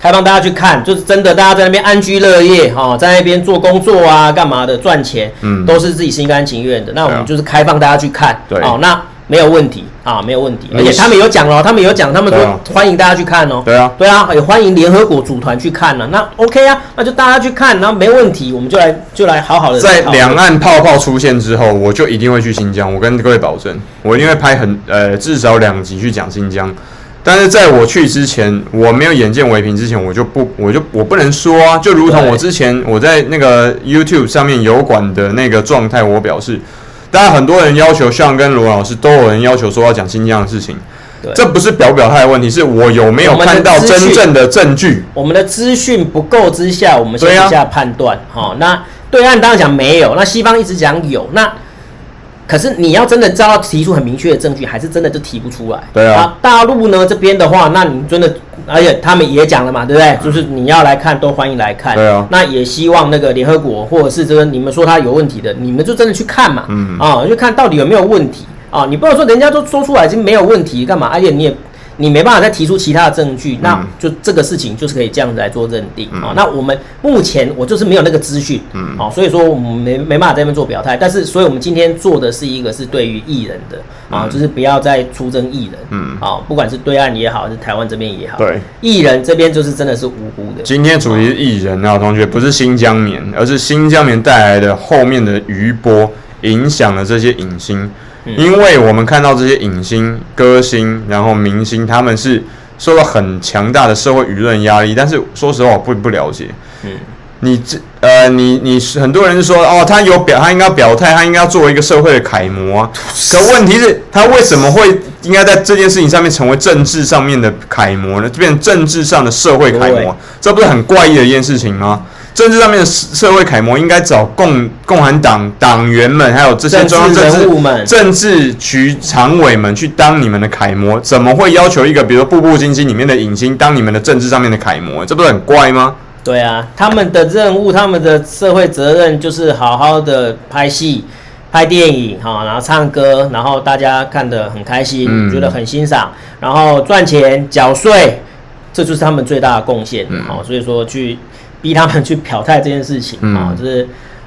开放大家去看，就是真的大家在那边安居乐业哈，在那边做工作啊干嘛的赚钱，嗯，都是自己心甘情愿的。那我们就是开放大家去看，对，哦，那没有问题啊，没有问题。而且他们有讲了，他们有讲，他们说欢迎大家去看哦。对啊，对啊，也欢迎联合国组团去看了。那 OK 啊，那就大家去看，然后没问题，我们就来就来好好的。在两岸泡泡出现之后，我就一定会去新疆。我跟各位保证，我一定会拍很呃至少两集去讲新疆。但是在我去之前，我没有眼见为凭之前，我就不，我就我不能说啊。就如同我之前我在那个 YouTube 上面油管的那个状态，我表示。当然，很多人要求像跟罗老师都有人要求说要讲新疆的事情，对，这不是表不表态的问题，是我有没有看到真正的证据？我们的资讯不够之下，我们先下判断。哈、啊哦，那对岸当然讲没有，那西方一直讲有，那。可是你要真的知道提出很明确的证据，还是真的就提不出来。对啊，啊大陆呢这边的话，那你真的，而且他们也讲了嘛，对不对？就是你要来看，都欢迎来看。对啊，那也希望那个联合国或者是这个你们说他有问题的，你们就真的去看嘛。嗯啊，就看到底有没有问题啊？你不要说人家都说出来已经没有问题，干嘛？而且你也。你没办法再提出其他的证据，那就这个事情就是可以这样子来做认定啊、嗯。那我们目前我就是没有那个资讯，嗯，好，所以说我们没没办法在这边做表态。但是，所以我们今天做的是一个是对于艺人的啊、嗯，就是不要再出征艺人，嗯，啊，不管是对岸也好，还是台湾这边也好，对，艺人这边就是真的是无辜的。今天主题是艺人啊，同学不是新疆棉，而是新疆棉带来的后面的余波影响了这些影星。因为我们看到这些影星、歌星，然后明星，他们是受到很强大的社会舆论压力。但是说实话，我不不了解。嗯，你这呃，你你很多人说哦，他有表，他应该表态，他应该要作为一个社会的楷模啊。可问题是，他为什么会应该在这件事情上面成为政治上面的楷模呢？这变成政治上的社会楷模，这不是很怪异的一件事情吗？政治上面的社会楷模，应该找共共产党党员们，还有这些中央政治政治局常委们去当你们的楷模。怎么会要求一个，比如说《步步惊心》里面的影星当你们的政治上面的楷模？这不是很怪吗？对啊，他们的任务，他们的社会责任就是好好的拍戏、拍电影，哈，然后唱歌，然后大家看得很开心，嗯、觉得很欣赏，然后赚钱、缴税，这就是他们最大的贡献。好、嗯，所以说去。逼他们去表态这件事情啊、嗯，就是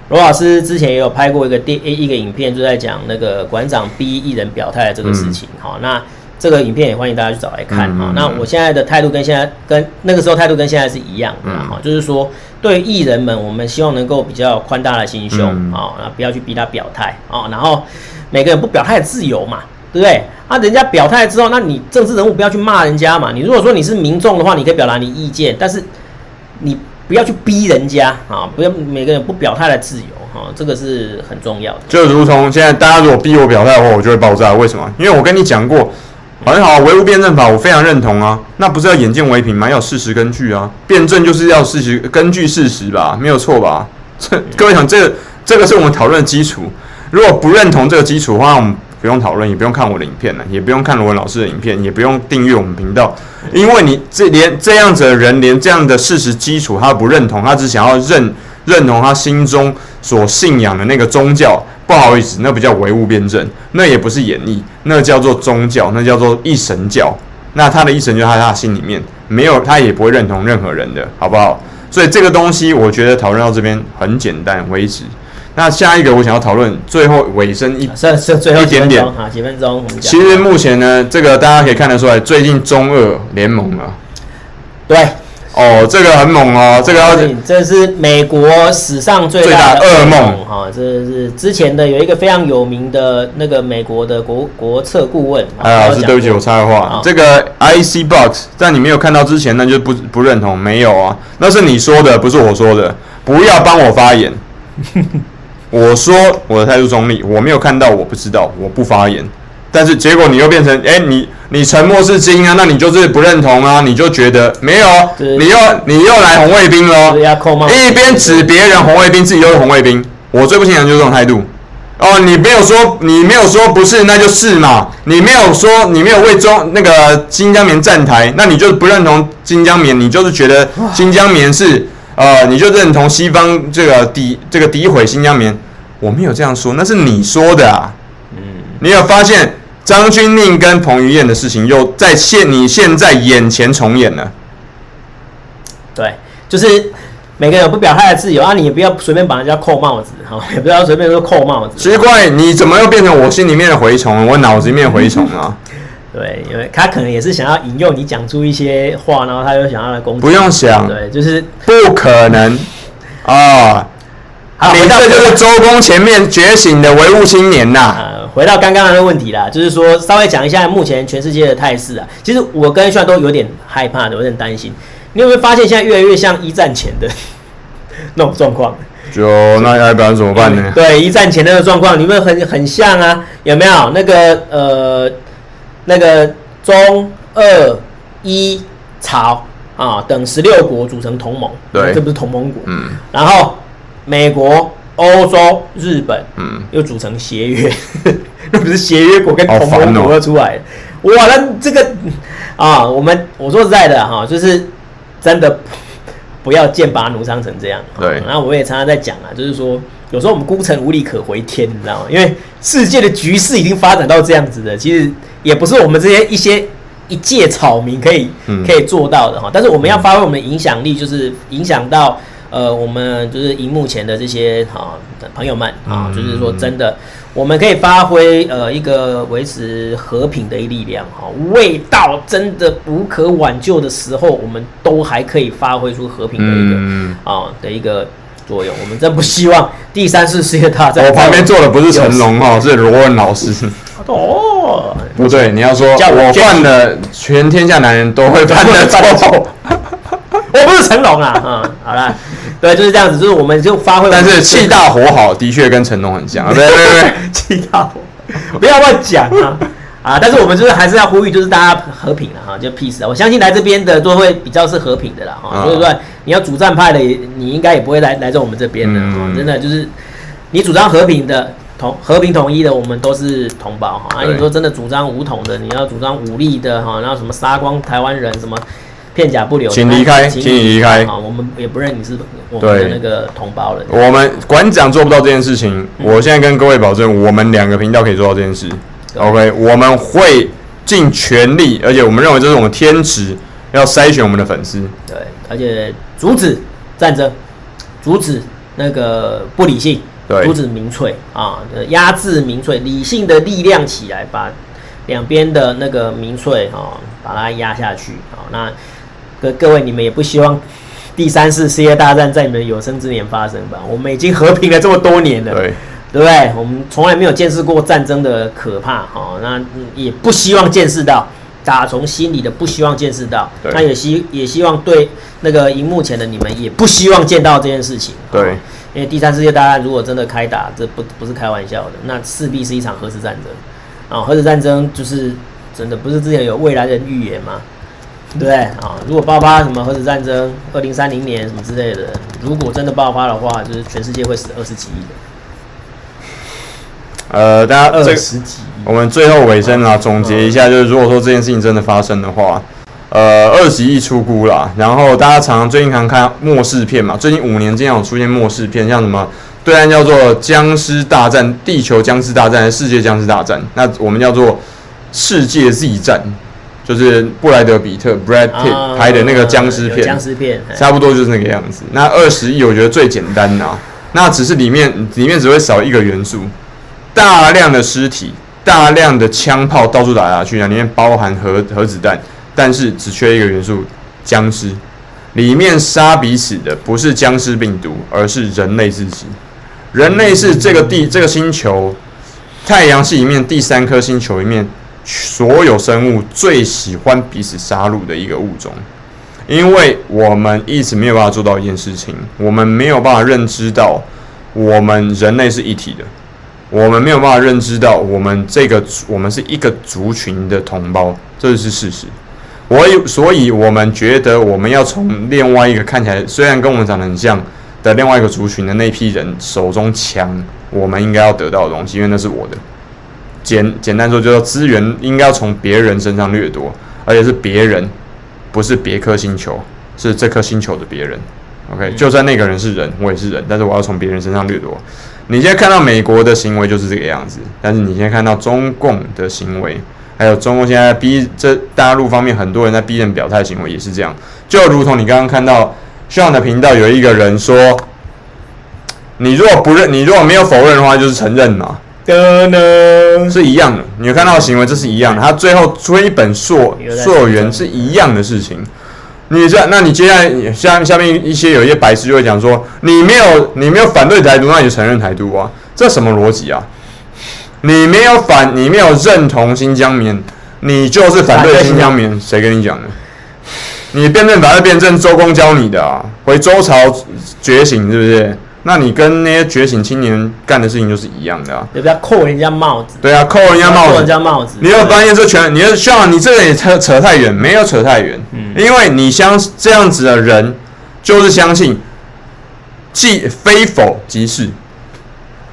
罗老师之前也有拍过一个电一个影片，就在讲那个馆长逼艺人表态的这个事情。好、嗯，那这个影片也欢迎大家去找来看哈、嗯。那我现在的态度跟现在跟那个时候态度跟现在是一样的哈、嗯，就是说对艺人们，我们希望能够比较宽大的心胸啊，那、嗯、不要去逼他表态啊。然后每个人不表态自由嘛，对不对？啊，人家表态之后，那你政治人物不要去骂人家嘛。你如果说你是民众的话，你可以表达你意见，但是你。不要去逼人家啊！不要每个人不表态的自由哈，这个是很重要的。就如同现在大家如果逼我表态的话，我就会爆炸。为什么？因为我跟你讲过，很好，唯物辩证法我非常认同啊。那不是要眼见为凭吗？要事实根据啊。辩证就是要事实根据事实吧，没有错吧？这各位想，这这个是我们讨论的基础。如果不认同这个基础的话，我们。不用讨论，也不用看我的影片了，也不用看罗文老师的影片，也不用订阅我们频道，因为你这连这样子的人，连这样的事实基础他不认同，他只想要认认同他心中所信仰的那个宗教。不好意思，那不叫唯物辩证，那也不是演绎，那叫做宗教，那叫做一神教。那他的一神就在他心里面，没有他也不会认同任何人的，好不好？所以这个东西，我觉得讨论到这边很简单为止。那下一个我想要讨论，最后尾声一剩剩最后一点点。啊，几分钟。其实目前呢，这个大家可以看得出来，最近中俄联盟啊，对，哦，这个很猛哦，这个要这是美国史上最大的噩梦。哈，这是之前的有一个非常有名的那个美国的国国策顾问。哎，老师，对不起，我插个话，这个 IC Box 在你没有看到之前，那就不不认同，没有啊，那是你说的，不是我说的，不要帮我发言。我说我的态度中立，我没有看到，我不知道，我不发言。但是结果你又变成，哎、欸，你你沉默是金啊，那你就是不认同啊，你就觉得没有，你又你又来红卫兵喽，一边指别人红卫兵，自己又是红卫兵。我最不欣赏就是这种态度。哦，你没有说，你没有说不是，那就是嘛。你没有说，你没有为中那个新疆棉站台，那你就是不认同新疆棉，你就是觉得新疆棉是。呃，你就认同西方这个诋这个诋毁新疆棉？我没有这样说，那是你说的啊。嗯，你有发现张钧甯跟彭于晏的事情又在现你现在眼前重演了？对，就是每个人有不表态的自由啊，你也不要随便把人家扣帽子，哈，也不要随便说扣帽子。奇怪，你怎么又变成我心里面的蛔虫，我脑子里面的蛔虫啊？对，因为他可能也是想要引诱你讲出一些话，然后他又想要来攻击。不用想，对，就是不可能啊！好，你这就是周公前面觉醒的唯物青年呐。呃，回到刚刚的那个问题啦，就是说稍微讲一下目前全世界的态势啊。其实我跟炫都有点害怕的，有点担心。你有没有发现现在越来越像一战前的 那种状况？就那要不然怎么办呢？对，一战前那个状况，你们很很像啊？有没有那个呃？那个中、俄、伊、朝啊等十六国组成同盟，对，这不是同盟国。嗯，然后美国、欧洲、日本，嗯，又组成协约，那不是协约国跟同盟国出来的。哇，那这个啊，我们我说实在的哈，就是真的不要剑拔弩张成这样。对，然后我也常常在讲啊，就是说有时候我们孤城无力可回天，你知道吗？因为世界的局势已经发展到这样子的，其实。也不是我们这些一些一介草民可以可以做到的哈，但是我们要发挥我们的影响力，就是影响到呃我们就是荧幕前的这些哈朋友们啊，就是说真的，我们可以发挥呃一个维持和平的一力量哈，未到真的无可挽救的时候，我们都还可以发挥出和平的一个啊的一个作用。我们真不希望第三次世界大战。我旁边坐的不是成龙哈，是罗文老师。哦，不对，你要说我犯了全天下男人都会犯的错，我不是成龙啊，嗯，好了，对，就是这样子，就是我们就发挥，但是气大火好的确跟成龙很像，对对对，气大火，不要乱讲啊啊！但是我们就是还是要呼吁，就是大家和平了哈，就 peace 啊！我相信来这边的都会比较是和平的啦哈，所以说你要主战派的，你应该也不会来来到我们这边的，真的就是你主张和平的同。和平统一的，我们都是同胞哈。啊，你说真的主张武统的，你要主张武力的哈，然后什么杀光台湾人，什么片甲不留，请离开，请你离开。啊，我们也不认你是我们的那个同胞了。我们馆长做不到这件事情，我现在跟各位保证，我们两个频道可以做到这件事。OK，我们会尽全力，而且我们认为这是我们天职，要筛选我们的粉丝。对，而且阻止战争，阻止那个不理性。阻止民粹啊，压制民粹，理性的力量起来，把两边的那个民粹啊，把它压下去啊。那各各位，你们也不希望第三次世界大战在你们有生之年发生吧？我们已经和平了这么多年了，对，对不对？我们从来没有见识过战争的可怕哈。那也不希望见识到，打从心里的不希望见识到。那也希也希望对那个荧幕前的你们，也不希望见到这件事情。对。因为第三世界大战如果真的开打，这不不是开玩笑的，那势必是一场核子战争啊！核子战争就是真的，不是之前有未来人预言吗？对不对啊？如果爆发什么核子战争，二零三零年什么之类的，如果真的爆发的话，就是全世界会死二十几亿的。呃，大家二十几。我们最后尾声啊，总结一下，就是如果说这件事情真的发生的话。呃，二十亿出估啦，然后大家常常最近常看末世片嘛，最近五年经常有出现末世片，像什么对岸叫做僵尸大战、地球僵尸大战、世界僵尸大战，那我们叫做世界 Z 战，就是布莱德比特 （Brad Pitt） 拍的那个僵尸片，僵尸片差不多就是那个样子。那二十亿我觉得最简单呐，那只是里面里面只会少一个元素，大量的尸体、大量的枪炮到处打下去，那里面包含核核子弹。但是只缺一个元素，僵尸。里面杀彼此的不是僵尸病毒，而是人类自己。人类是这个地这个星球太阳系里面第三颗星球里面所有生物最喜欢彼此杀戮的一个物种。因为我们一直没有办法做到一件事情，我们没有办法认知到我们人类是一体的，我们没有办法认知到我们这个我们是一个族群的同胞，这是事实。我有，所以我们觉得我们要从另外一个看起来虽然跟我们长得很像的另外一个族群的那批人手中抢我们应该要得到的东西，因为那是我的。简简单说，就是资源应该要从别人身上掠夺，而且是别人，不是别颗星球，是这颗星球的别人。OK，就算那个人是人，我也是人，但是我要从别人身上掠夺。你现在看到美国的行为就是这个样子，但是你现在看到中共的行为。还有中共现在逼这大陆方面很多人在逼人表态行为也是这样，就如同你刚刚看到 Sean 的频道有一个人说，你如果不认，你如果没有否认的话，就是承认嘛。的呢是一样的，你有看到的行为，这是一样的。他最后追本溯溯源是一样的事情。你这，那你接下来下下面一些有一些白痴就会讲说，你没有你没有反对台独，那你就承认台独啊？这什么逻辑啊？你没有反，你没有认同新疆棉，你就是反对新疆棉？谁跟你讲的？你辩证法是辩证周公教你的啊？回周朝觉醒是不是？那你跟那些觉醒青年干的事情就是一样的啊！也不要扣人家帽子。对啊，扣人家帽子。扣人家帽子。你有发现这全？你要像你这个也扯扯太远，没有扯太远。嗯。因为你相这样子的人，就是相信，即非否即是。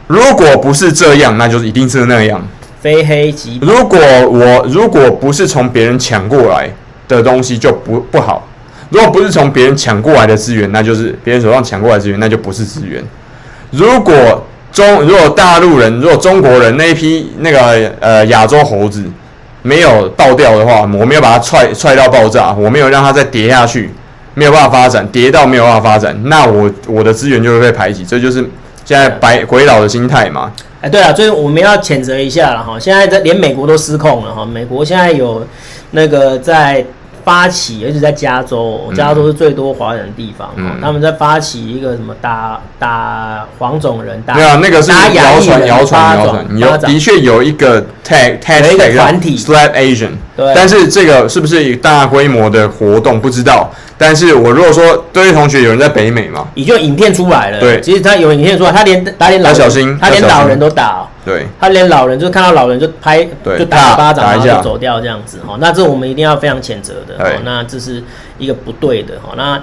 如果不是这样，那就是一定是那样。非黑即白。如果我如果不是从别人抢过来的东西，就不不好。如果不是从别人抢过来的资源，那就是别人手上抢过来资源，那就不是资源。如果中，如果大陆人，如果中国人那一批那个呃亚洲猴子没有爆掉的话，我没有把它踹踹到爆炸，我没有让它再跌下去，没有办法发展，跌到没有办法发展，那我我的资源就会被排挤，这就是现在白鬼佬的心态嘛。哎，对了，所以我们要谴责一下了哈，现在在连美国都失控了哈，美国现在有那个在。发起，而且在加州，加州是最多华人的地方。嗯，他们在发起一个什么打打黄种人，打对啊，那个是谣传，谣传，谣传。有的确有一个 tag tag 一个团体 slap Asian，对，但是这个是不是大规模的活动不知道。但是我如果说这位同学有人在北美嘛，已经有影片出来了。对，其实他有影片出来，他连他连老小心，他连老人都打。对，他连老人就看到老人就拍，就打巴掌，然后就走掉这样子哈。那这我们一定要非常谴责的。哦，那这是一个不对的哈。那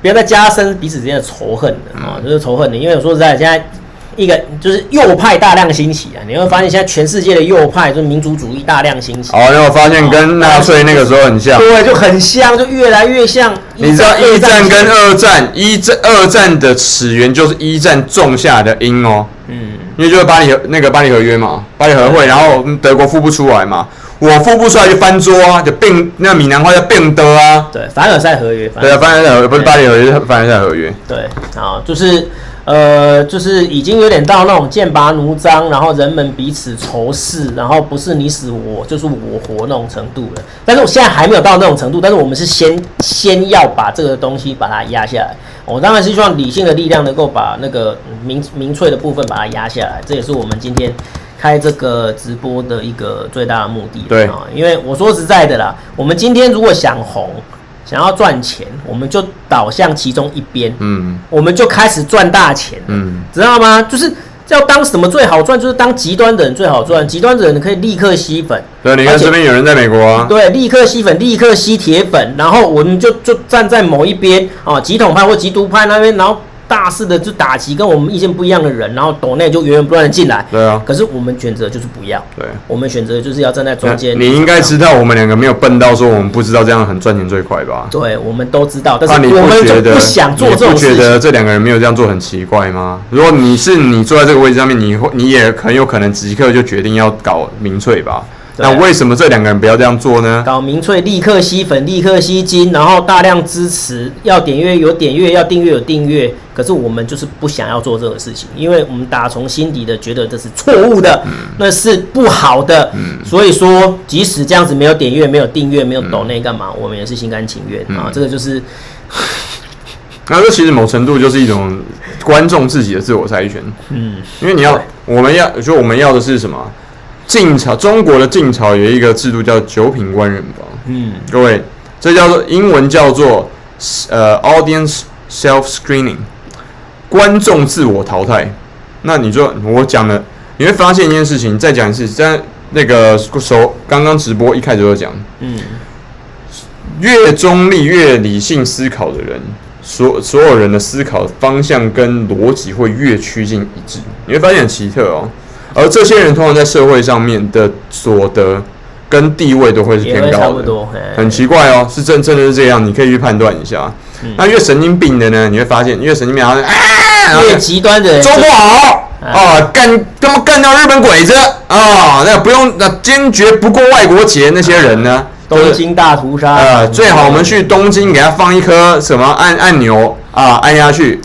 不要再加深彼此之间的仇恨的啊，就是仇恨的。因为我说实在，现在。一个就是右派大量兴起啊！你会发现现在全世界的右派就是民族主义大量兴起。哦，你有发现跟纳粹那个时候很像？对，就很像，就越来越像。你知道一战跟二战，一战二战的始源就是一战种下的因哦。嗯。因为就是巴黎那个巴黎合约嘛，巴黎和会，然后德国付不出来嘛，我付不出来就翻桌啊，就并那个闽南话叫并得啊。对，凡尔赛合约。对啊，凡尔赛合约不是巴黎合约，是凡尔赛合约。对，啊，就是。呃，就是已经有点到那种剑拔弩张，然后人们彼此仇视，然后不是你死我就是我活那种程度了。但是我现在还没有到那种程度，但是我们是先先要把这个东西把它压下来。我当然是希望理性的力量能够把那个民民粹的部分把它压下来，这也是我们今天开这个直播的一个最大的目的。对啊，因为我说实在的啦，我们今天如果想红。想要赚钱，我们就倒向其中一边，嗯，我们就开始赚大钱，嗯，知道吗？就是要当什么最好赚，就是当极端的人最好赚，极端的人可以立刻吸粉。对，你看这边有人在美国啊，对，立刻吸粉，立刻吸铁粉，然后我们就就站在某一边啊，极统派或极独派那边，然后。大肆的就打击跟我们意见不一样的人，然后岛内就源源不断的进来。对啊。可是我们选择就是不要。对。我们选择就是要站在中间。你应该知道，我们两个没有笨到说我们不知道这样很赚钱最快吧？对，我们都知道，但是我们就不想做这种事情。你不觉得这两个人没有这样做很奇怪吗？如果你是你坐在这个位置上面，你会你也很有可能即刻就决定要搞民粹吧？那为什么这两个人不要这样做呢？搞民粹，立刻吸粉，立刻吸金，然后大量支持，要点阅有点阅，要订阅有订阅。可是我们就是不想要做这个事情，因为我们打从心底的觉得这是错误的，嗯、那是不好的。嗯、所以说，即使这样子没有点阅、没有订阅、没有抖内干嘛，嗯、我们也是心甘情愿、嗯、啊。这个就是，那这其实某程度就是一种观众自己的自我筛选。嗯，因为你要，我们要，就我们要的是什么？晋朝，中国的晋朝有一个制度叫九品官人吧？嗯，各位，这叫做英文叫做呃 audience self screening，观众自我淘汰。那你说我讲了，你会发现一件事情，再讲一次，在那个首刚刚直播一开始就讲，嗯，越中立、越理性思考的人，所所有人的思考方向跟逻辑会越趋近一致。你会发现很奇特哦。而这些人通常在社会上面的所得跟地位都会是偏高的，很奇怪哦，是真真的是这样，你可以去判断一下。那越神经病的呢，你会发现越神经病，啊，越极端的人，做不好。啊，干干嘛干掉日本鬼子。啊？那不用，那坚决不过外国节那些人呢，东京大屠杀。呃，最好我们去东京给他放一颗什么按按钮啊，按下去，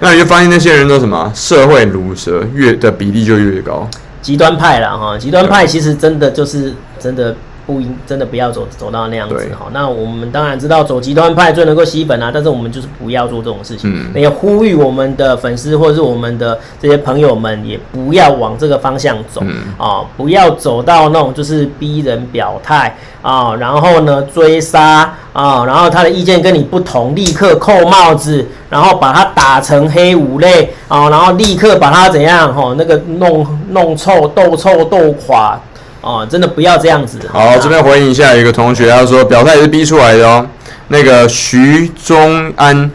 那你就发现那些人都什么社会儒蛇越的比例就越高，极端派了哈，极端派其实真的就是真的。不应真的不要走走到那样子哈。那我们当然知道走极端派最能够吸粉啊，但是我们就是不要做这种事情。嗯，也呼吁我们的粉丝或者是我们的这些朋友们，也不要往这个方向走啊，不要走到那种就是逼人表态啊，然后呢追杀啊，然后他的意见跟你不同，立刻扣帽子，然后把他打成黑五类啊，然后立刻把他怎样哈那个弄弄臭斗臭斗垮。哦，真的不要这样子。好，这边回应一下，有个同学他说表态也是逼出来的哦。那个徐忠安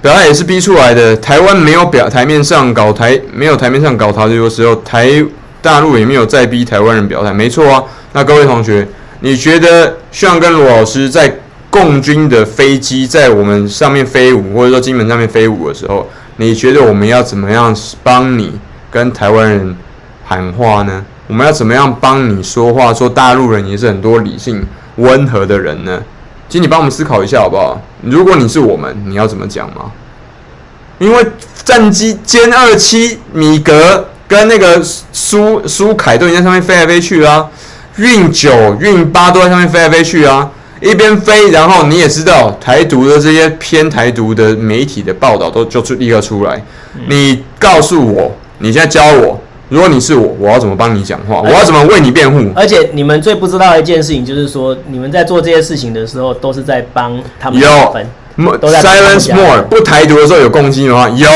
表态也是逼出来的。台湾没有表台面上搞台，没有台面上搞台独的时候，台大陆也没有再逼台湾人表态，没错啊。那各位同学，你觉得像跟罗老师在共军的飞机在我们上面飞舞，或者说金门上面飞舞的时候，你觉得我们要怎么样帮你跟台湾人喊话呢？我们要怎么样帮你说话？说大陆人也是很多理性、温和的人呢？请你帮我们思考一下好不好？如果你是我们，你要怎么讲吗？因为战机歼二七米格跟那个苏苏凯都已经在上面飞来飞去啊，运九、运八都在上面飞来飞去啊，一边飞，然后你也知道台独的这些偏台独的媒体的报道都就立刻出来。你告诉我，你现在教我。如果你是我，我要怎么帮你讲话？我要怎么为你辩护？而且你们最不知道的一件事情，就是说你们在做这些事情的时候，都是在帮他们有分。有，silence more，不台独的时候有攻击吗？有，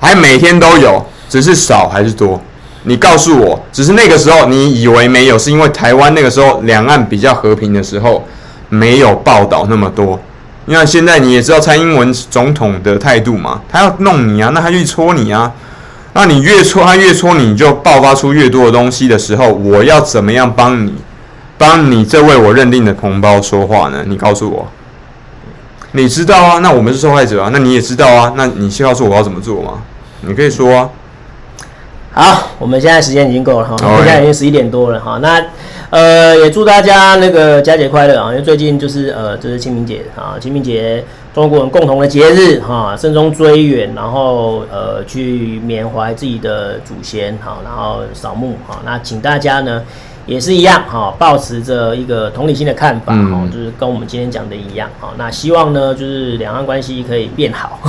还每天都有，只是少还是多？你告诉我，只是那个时候你以为没有，是因为台湾那个时候两岸比较和平的时候没有报道那么多。因为现在你也知道蔡英文总统的态度嘛，他要弄你啊，那他就去戳你啊。那你越戳他越戳你，你就爆发出越多的东西的时候，我要怎么样帮你，帮你这位我认定的同胞说话呢？你告诉我，你知道啊？那我们是受害者啊？那你也知道啊？那你先告诉我要怎么做吗？你可以说啊。好，我们现在时间已经够了哈，现在已经十一点多了哈。那呃，也祝大家那个佳节快乐啊！因为最近就是呃，就是清明节啊，清明节。中国人共同的节日哈，慎终追远，然后呃去缅怀自己的祖先哈，然后扫墓哈。那请大家呢也是一样哈，保持着一个同理心的看法哈，就是跟我们今天讲的一样哈。那希望呢就是两岸关系可以变好。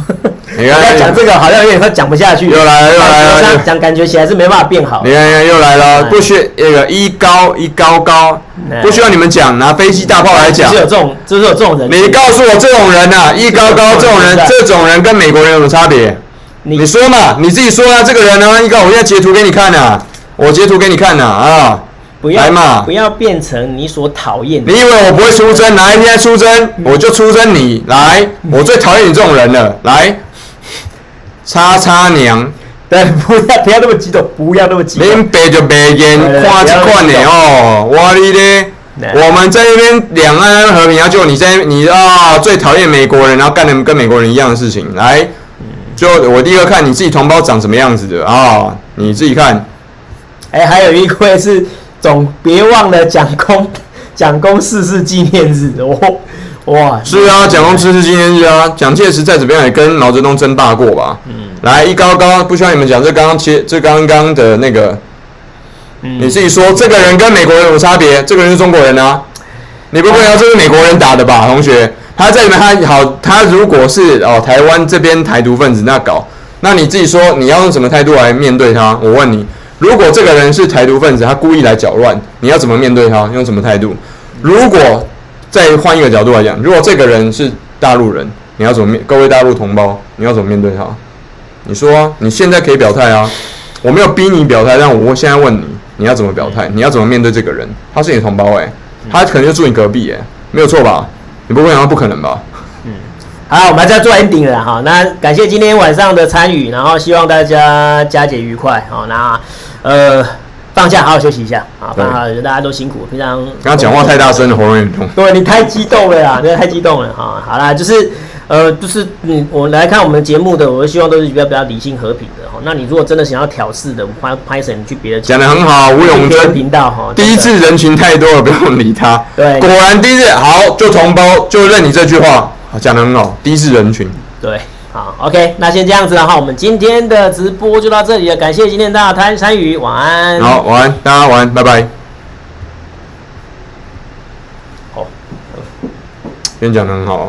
你看讲这个好像有点快讲不下去。又来了又来了，讲感觉起来是没办法变好。你看又来了，不需那个一高一高高。不需要你们讲，拿飞机大炮来讲。是有这种，就是有这种人。你告诉我，这种人呐，一高高这种人，这种人跟美国人有什么差别？你说嘛，你自己说啊，这个人呢，一高，我现在截图给你看呐，我截图给你看呐，啊，不要嘛，不要变成你所讨厌的。你以为我不会出征？哪一天出征，我就出征你。来，我最讨厌你这种人了。来，叉叉娘。对，不要不要那么激动，不要那么激动。恁白就白眼，看这款的哦，我哩咧，我们在那边两岸和平，然后就你在你啊最讨厌美国人，然后干的跟美国人一样的事情，来，就我第一个看你自己同胞长什么样子的啊，你自己看。哎，还有一位是总别忘了蒋公蒋公逝世纪念日哦，哇，是啊，蒋公逝世纪念日啊，蒋介石再怎么样也跟毛泽东争霸过吧。嗯来一高高，不需要你们讲，这刚刚切，这刚刚的那个，嗯、你自己说，这个人跟美国人有差别？这个人是中国人啊，你不会要这是美国人打的吧，同学？他在里面，他好，他如果是哦台湾这边台独分子那搞，那你自己说，你要用什么态度来面对他？我问你，如果这个人是台独分子，他故意来搅乱，你要怎么面对他？用什么态度？如果再换一个角度来讲，如果这个人是大陆人，你要怎么面？各位大陆同胞，你要怎么面对他？你说啊，你现在可以表态啊，我没有逼你表态，但我现在问你，你要怎么表态？你要怎么面对这个人？他是你同胞诶、欸，他可能就住你隔壁诶、欸，没有错吧？你不会想到不可能吧？嗯，好，我们还是要做 ending 了哈。那感谢今天晚上的参与，然后希望大家佳节愉快好，那呃，放假好好休息一下啊，放好大家都辛苦，非常。刚刚讲话太大声了，喉咙有点痛。对，你太激动了呀，真的太激动了哈。好啦，就是。呃，就是你我来看我们节目的，我希望都是比较比较理性和平的哈。那你如果真的想要挑事的，拍拍神去别的讲的很好，吴永珍频道哈。第一次人群太多了，不用理他。对，果然第一次好就同胞，就认你这句话，讲得很好。第一次人群，对，好，OK，那先这样子然后，我们今天的直播就到这里了，感谢今天大家参参与，晚安。好，晚安，大家晚安，拜拜。好，今天讲的很好。